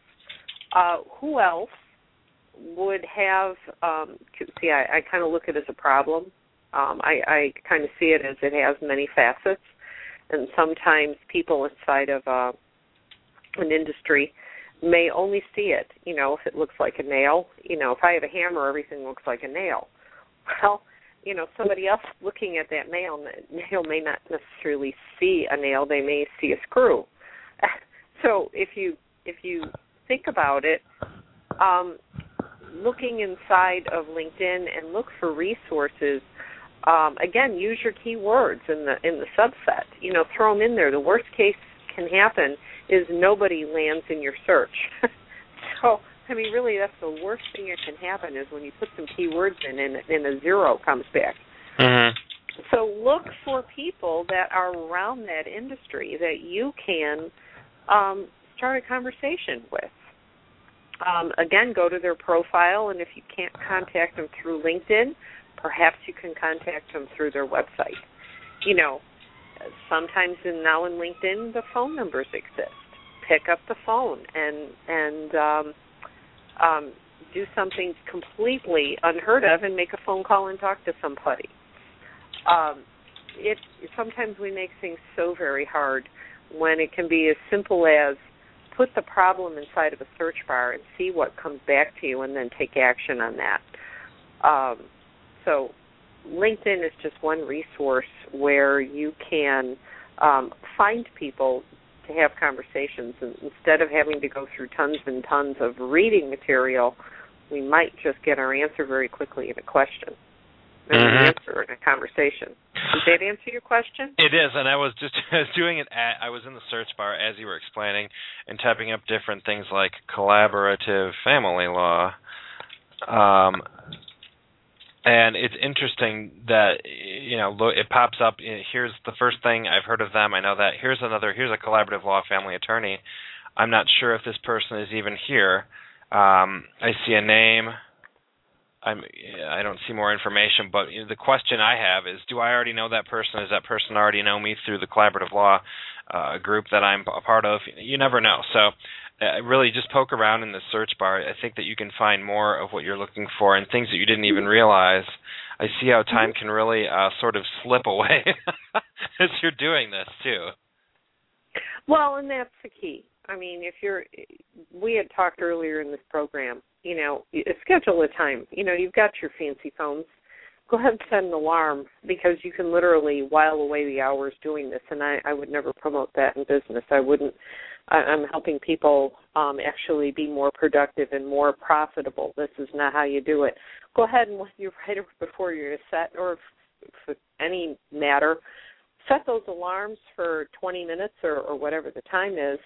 Uh, who else would have? Um, see, I, I kind of look at it as a problem. Um, I, I kind of see it as it has many facets, and sometimes people inside of uh, an industry may only see it. You know, if it looks like a nail. You know, if I have a hammer, everything looks like a nail. Well, you know somebody else looking at that nail nail may not necessarily see a nail they may see a screw. So if you if you think about it um, looking inside of linkedin and look for resources um, again use your keywords in the in the subset. You know throw them in there. The worst case can happen is nobody lands in your search. So I mean, really, that's the worst thing that can happen is when you put some keywords in and, and a zero comes back. Mm-hmm. So look for people that are around that industry that you can um, start a conversation with. Um, again, go to their profile, and if you can't contact them through LinkedIn, perhaps you can contact them through their website. You know, sometimes in, now in LinkedIn, the phone numbers exist. Pick up the phone and and um, um, do something completely unheard of and make a phone call and talk to somebody. Um, it sometimes we make things so very hard when it can be as simple as put the problem inside of a search bar and see what comes back to you and then take action on that. Um, so LinkedIn is just one resource where you can um, find people to have conversations and instead of having to go through tons and tons of reading material, we might just get our answer very quickly in a question. Mm-hmm. An answer in a conversation. Did that answer your question? It is, and I was just doing it. At, I was in the search bar as you were explaining, and typing up different things like collaborative family law. Um, and it's interesting that you know it pops up. Here's the first thing I've heard of them. I know that. Here's another. Here's a collaborative law family attorney. I'm not sure if this person is even here. Um, I see a name. I'm. I don't see more information, but the question I have is: Do I already know that person? Does that person already know me through the collaborative law uh, group that I'm a part of? You never know. So uh, really just poke around in the search bar. I think that you can find more of what you're looking for and things that you didn't even realize. I see how time mm-hmm. can really uh, sort of slip away as you're doing this too. Well, and that's the key. I mean, if you're, we had talked earlier in this program. You know, schedule a time. You know, you've got your fancy phones. Go ahead and set an alarm because you can literally while away the hours doing this. And I, I would never promote that in business. I wouldn't I'm helping people um, actually be more productive and more profitable. This is not how you do it. Go ahead and when you it before you're set, or for any matter, set those alarms for 20 minutes or, or whatever the time is,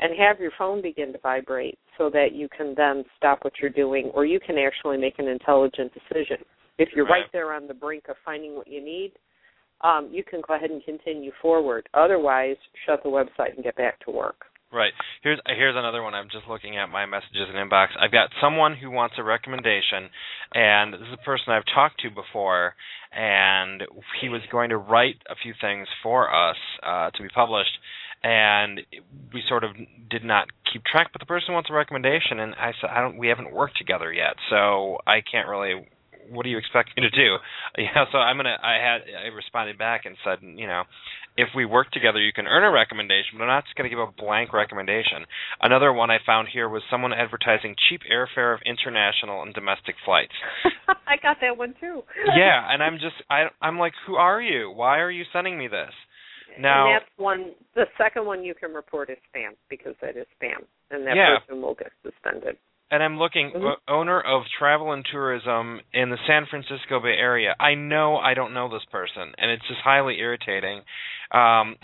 and have your phone begin to vibrate so that you can then stop what you're doing, or you can actually make an intelligent decision. If you're right, there on the brink of finding what you need, um, you can go ahead and continue forward. Otherwise, shut the website and get back to work. Right. Here's here's another one. I'm just looking at my messages and inbox. I've got someone who wants a recommendation, and this is a person I've talked to before, and he was going to write a few things for us uh, to be published, and we sort of did not keep track. But the person wants a recommendation, and I said, I don't. We haven't worked together yet, so I can't really what do you expect me to do? Yeah, so I'm gonna. I had I responded back and said, you know, if we work together, you can earn a recommendation, but I'm not just going to give a blank recommendation. Another one I found here was someone advertising cheap airfare of international and domestic flights. I got that one too. yeah, and I'm just I I'm like, who are you? Why are you sending me this? Now and that's one. The second one you can report is spam because that is spam, and that yeah. person will get suspended and I'm looking mm-hmm. owner of travel and tourism in the San Francisco Bay Area. I know I don't know this person, and it's just highly irritating. Um,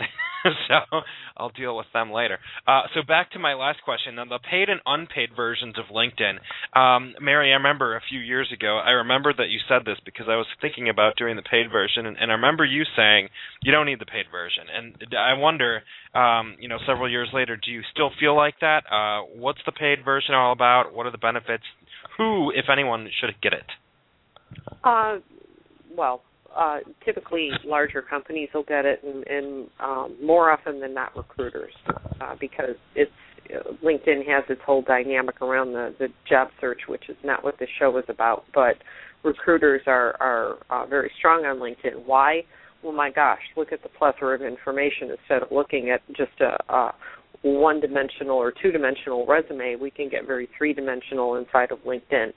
so I'll deal with them later. Uh, so back to my last question: the paid and unpaid versions of LinkedIn. Um, Mary, I remember a few years ago. I remember that you said this because I was thinking about doing the paid version, and, and I remember you saying you don't need the paid version. And I wonder, um, you know, several years later, do you still feel like that? Uh, what's the paid version all about? What are the benefits? Who, if anyone, should get it? Uh, well, uh, typically larger companies will get it, and, and um, more often than not, recruiters, uh, because it's LinkedIn has its whole dynamic around the the job search, which is not what this show is about. But recruiters are are uh, very strong on LinkedIn. Why? Well, my gosh, look at the plethora of information instead of looking at just a, a one-dimensional or two-dimensional resume. We can get very three-dimensional inside of LinkedIn.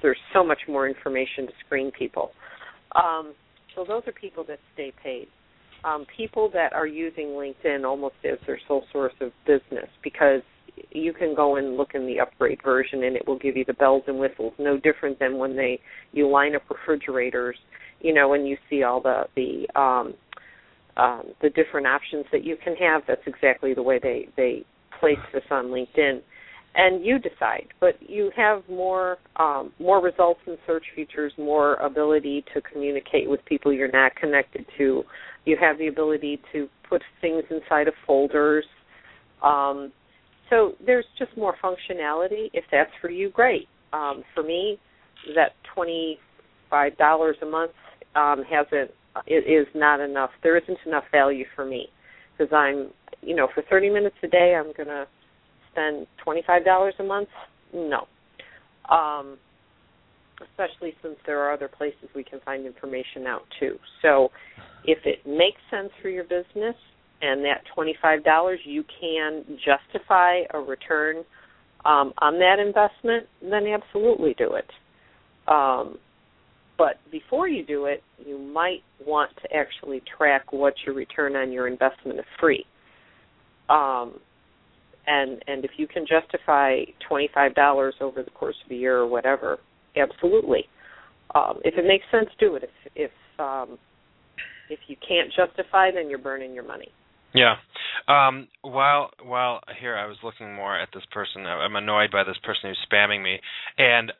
There's so much more information to screen people. Um, so those are people that stay paid. Um, people that are using LinkedIn almost as their sole source of business because you can go and look in the upgrade version and it will give you the bells and whistles no different than when they you line up refrigerators you know and you see all the the um um the different options that you can have that's exactly the way they they place this on linkedin and you decide. But you have more um, more results in search features, more ability to communicate with people you're not connected to. You have the ability to put things inside of folders. Um, so there's just more functionality. If that's for you, great. Um, for me, that twenty five dollars a month um, hasn't it is not enough. There isn't enough value for me because I'm you know for 30 minutes a day I'm to spend $25 a month? No. Um, especially since there are other places we can find information out too. So if it makes sense for your business and that $25 you can justify a return um, on that investment, then absolutely do it. Um, but before you do it, you might want to actually track what your return on your investment is free. Um, and and if you can justify twenty five dollars over the course of a year or whatever, absolutely. Um, if it makes sense, do it. If if um, if you can't justify, then you're burning your money. Yeah. Um, while while here, I was looking more at this person. I'm annoyed by this person who's spamming me, and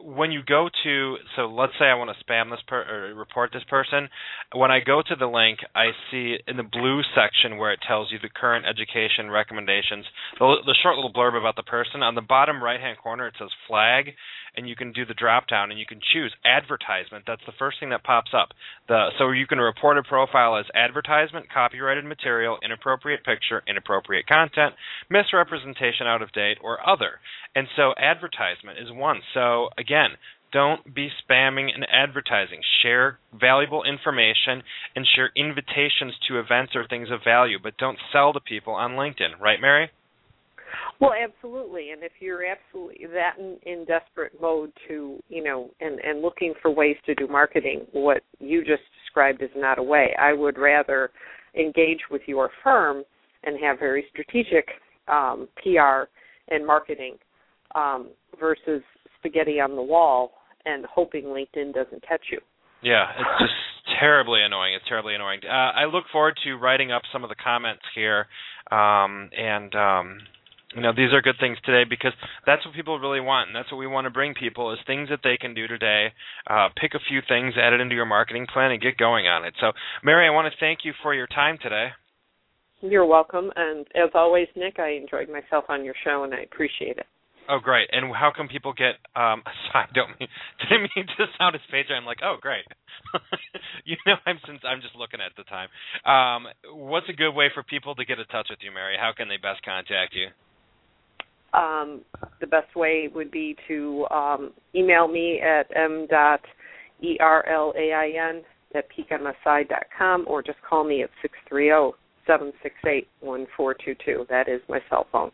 when you go to so let's say I want to spam this per or report this person, when I go to the link, I see in the blue section where it tells you the current education recommendations, the, the short little blurb about the person. On the bottom right hand corner, it says flag, and you can do the drop down and you can choose advertisement. That's the first thing that pops up. The so you can report a profile as advertisement, copyrighted material, inappropriate picture, inappropriate content, misrepresentation, out of date, or other. And so advertisement is one. So again, don't be spamming and advertising. Share valuable information and share invitations to events or things of value, but don't sell to people on LinkedIn. Right, Mary? Well, absolutely. And if you're absolutely that in, in desperate mode to, you know, and and looking for ways to do marketing, what you just described is not a way. I would rather engage with your firm and have very strategic um, PR and marketing um, versus spaghetti on the wall and hoping LinkedIn doesn't catch you. Yeah, it's just terribly annoying. It's terribly annoying. Uh, I look forward to writing up some of the comments here, um, and um, you know these are good things today because that's what people really want, and that's what we want to bring people is things that they can do today. Uh, pick a few things, add it into your marketing plan, and get going on it. So, Mary, I want to thank you for your time today. You're welcome, and as always, Nick, I enjoyed myself on your show, and I appreciate it. Oh, great! And how can people get? Um, sorry, I don't mean didn't mean to sound as page. I'm like, oh, great. you know, I'm since I'm just looking at the time. Um, what's a good way for people to get in touch with you, Mary? How can they best contact you? Um, the best way would be to um, email me at m dot e r l a i n at peakmsi dot com, or just call me at six three zero seven six eight one four two two. That is my cell phone.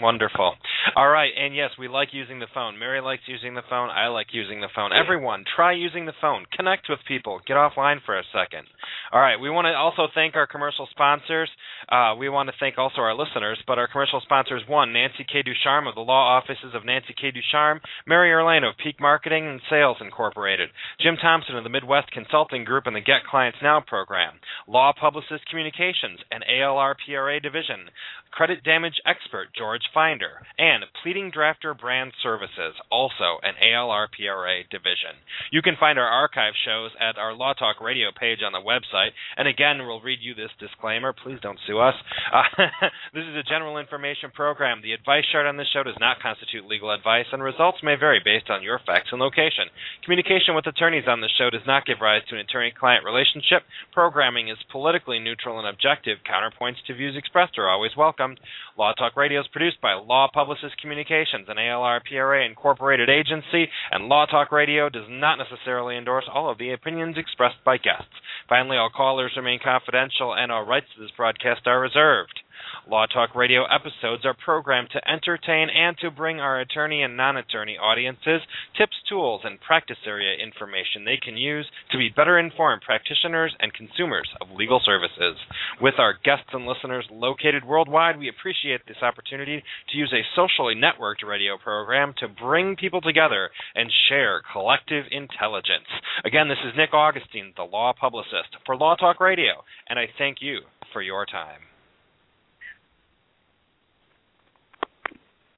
Wonderful. All right, and yes, we like using the phone. Mary likes using the phone. I like using the phone. Everyone, try using the phone. Connect with people. Get offline for a second. All right, we want to also thank our commercial sponsors. Uh, we want to thank also our listeners, but our commercial sponsors one, Nancy K. Ducharme of the law offices of Nancy K. Ducharme, Mary Erlain of Peak Marketing and Sales Incorporated, Jim Thompson of the Midwest Consulting Group and the Get Clients Now program, Law Publicist Communications and ALR PRA Division, Credit Damage Expert George Finder, and Pleading Drafter Brand Services, also an ALR PRA division. You can find our archive shows at our Law Talk Radio page on the website. And again, we'll read you this disclaimer. Please don't sue us. Uh, this is a general information program. The advice shared on this show does not constitute legal advice, and results may vary based on your facts and location. Communication with attorneys on this show does not give rise to an attorney client relationship. Programming is politically neutral and objective. Counterpoints to views expressed are always welcomed. Law Talk Radio is produced by Law Publicist Communications, an ALR PRA incorporated agency, and Law Talk Radio does not necessarily endorse all of the opinions expressed by guests. Finally, all callers remain confidential and all rights to this broadcast are reserved. Law Talk Radio episodes are programmed to entertain and to bring our attorney and non attorney audiences tips, tools, and practice area information they can use to be better informed practitioners and consumers of legal services. With our guests and listeners located worldwide, we appreciate this opportunity to use a socially networked radio program to bring people together and share collective intelligence. Again, this is Nick Augustine, the law publicist, for Law Talk Radio, and I thank you for your time.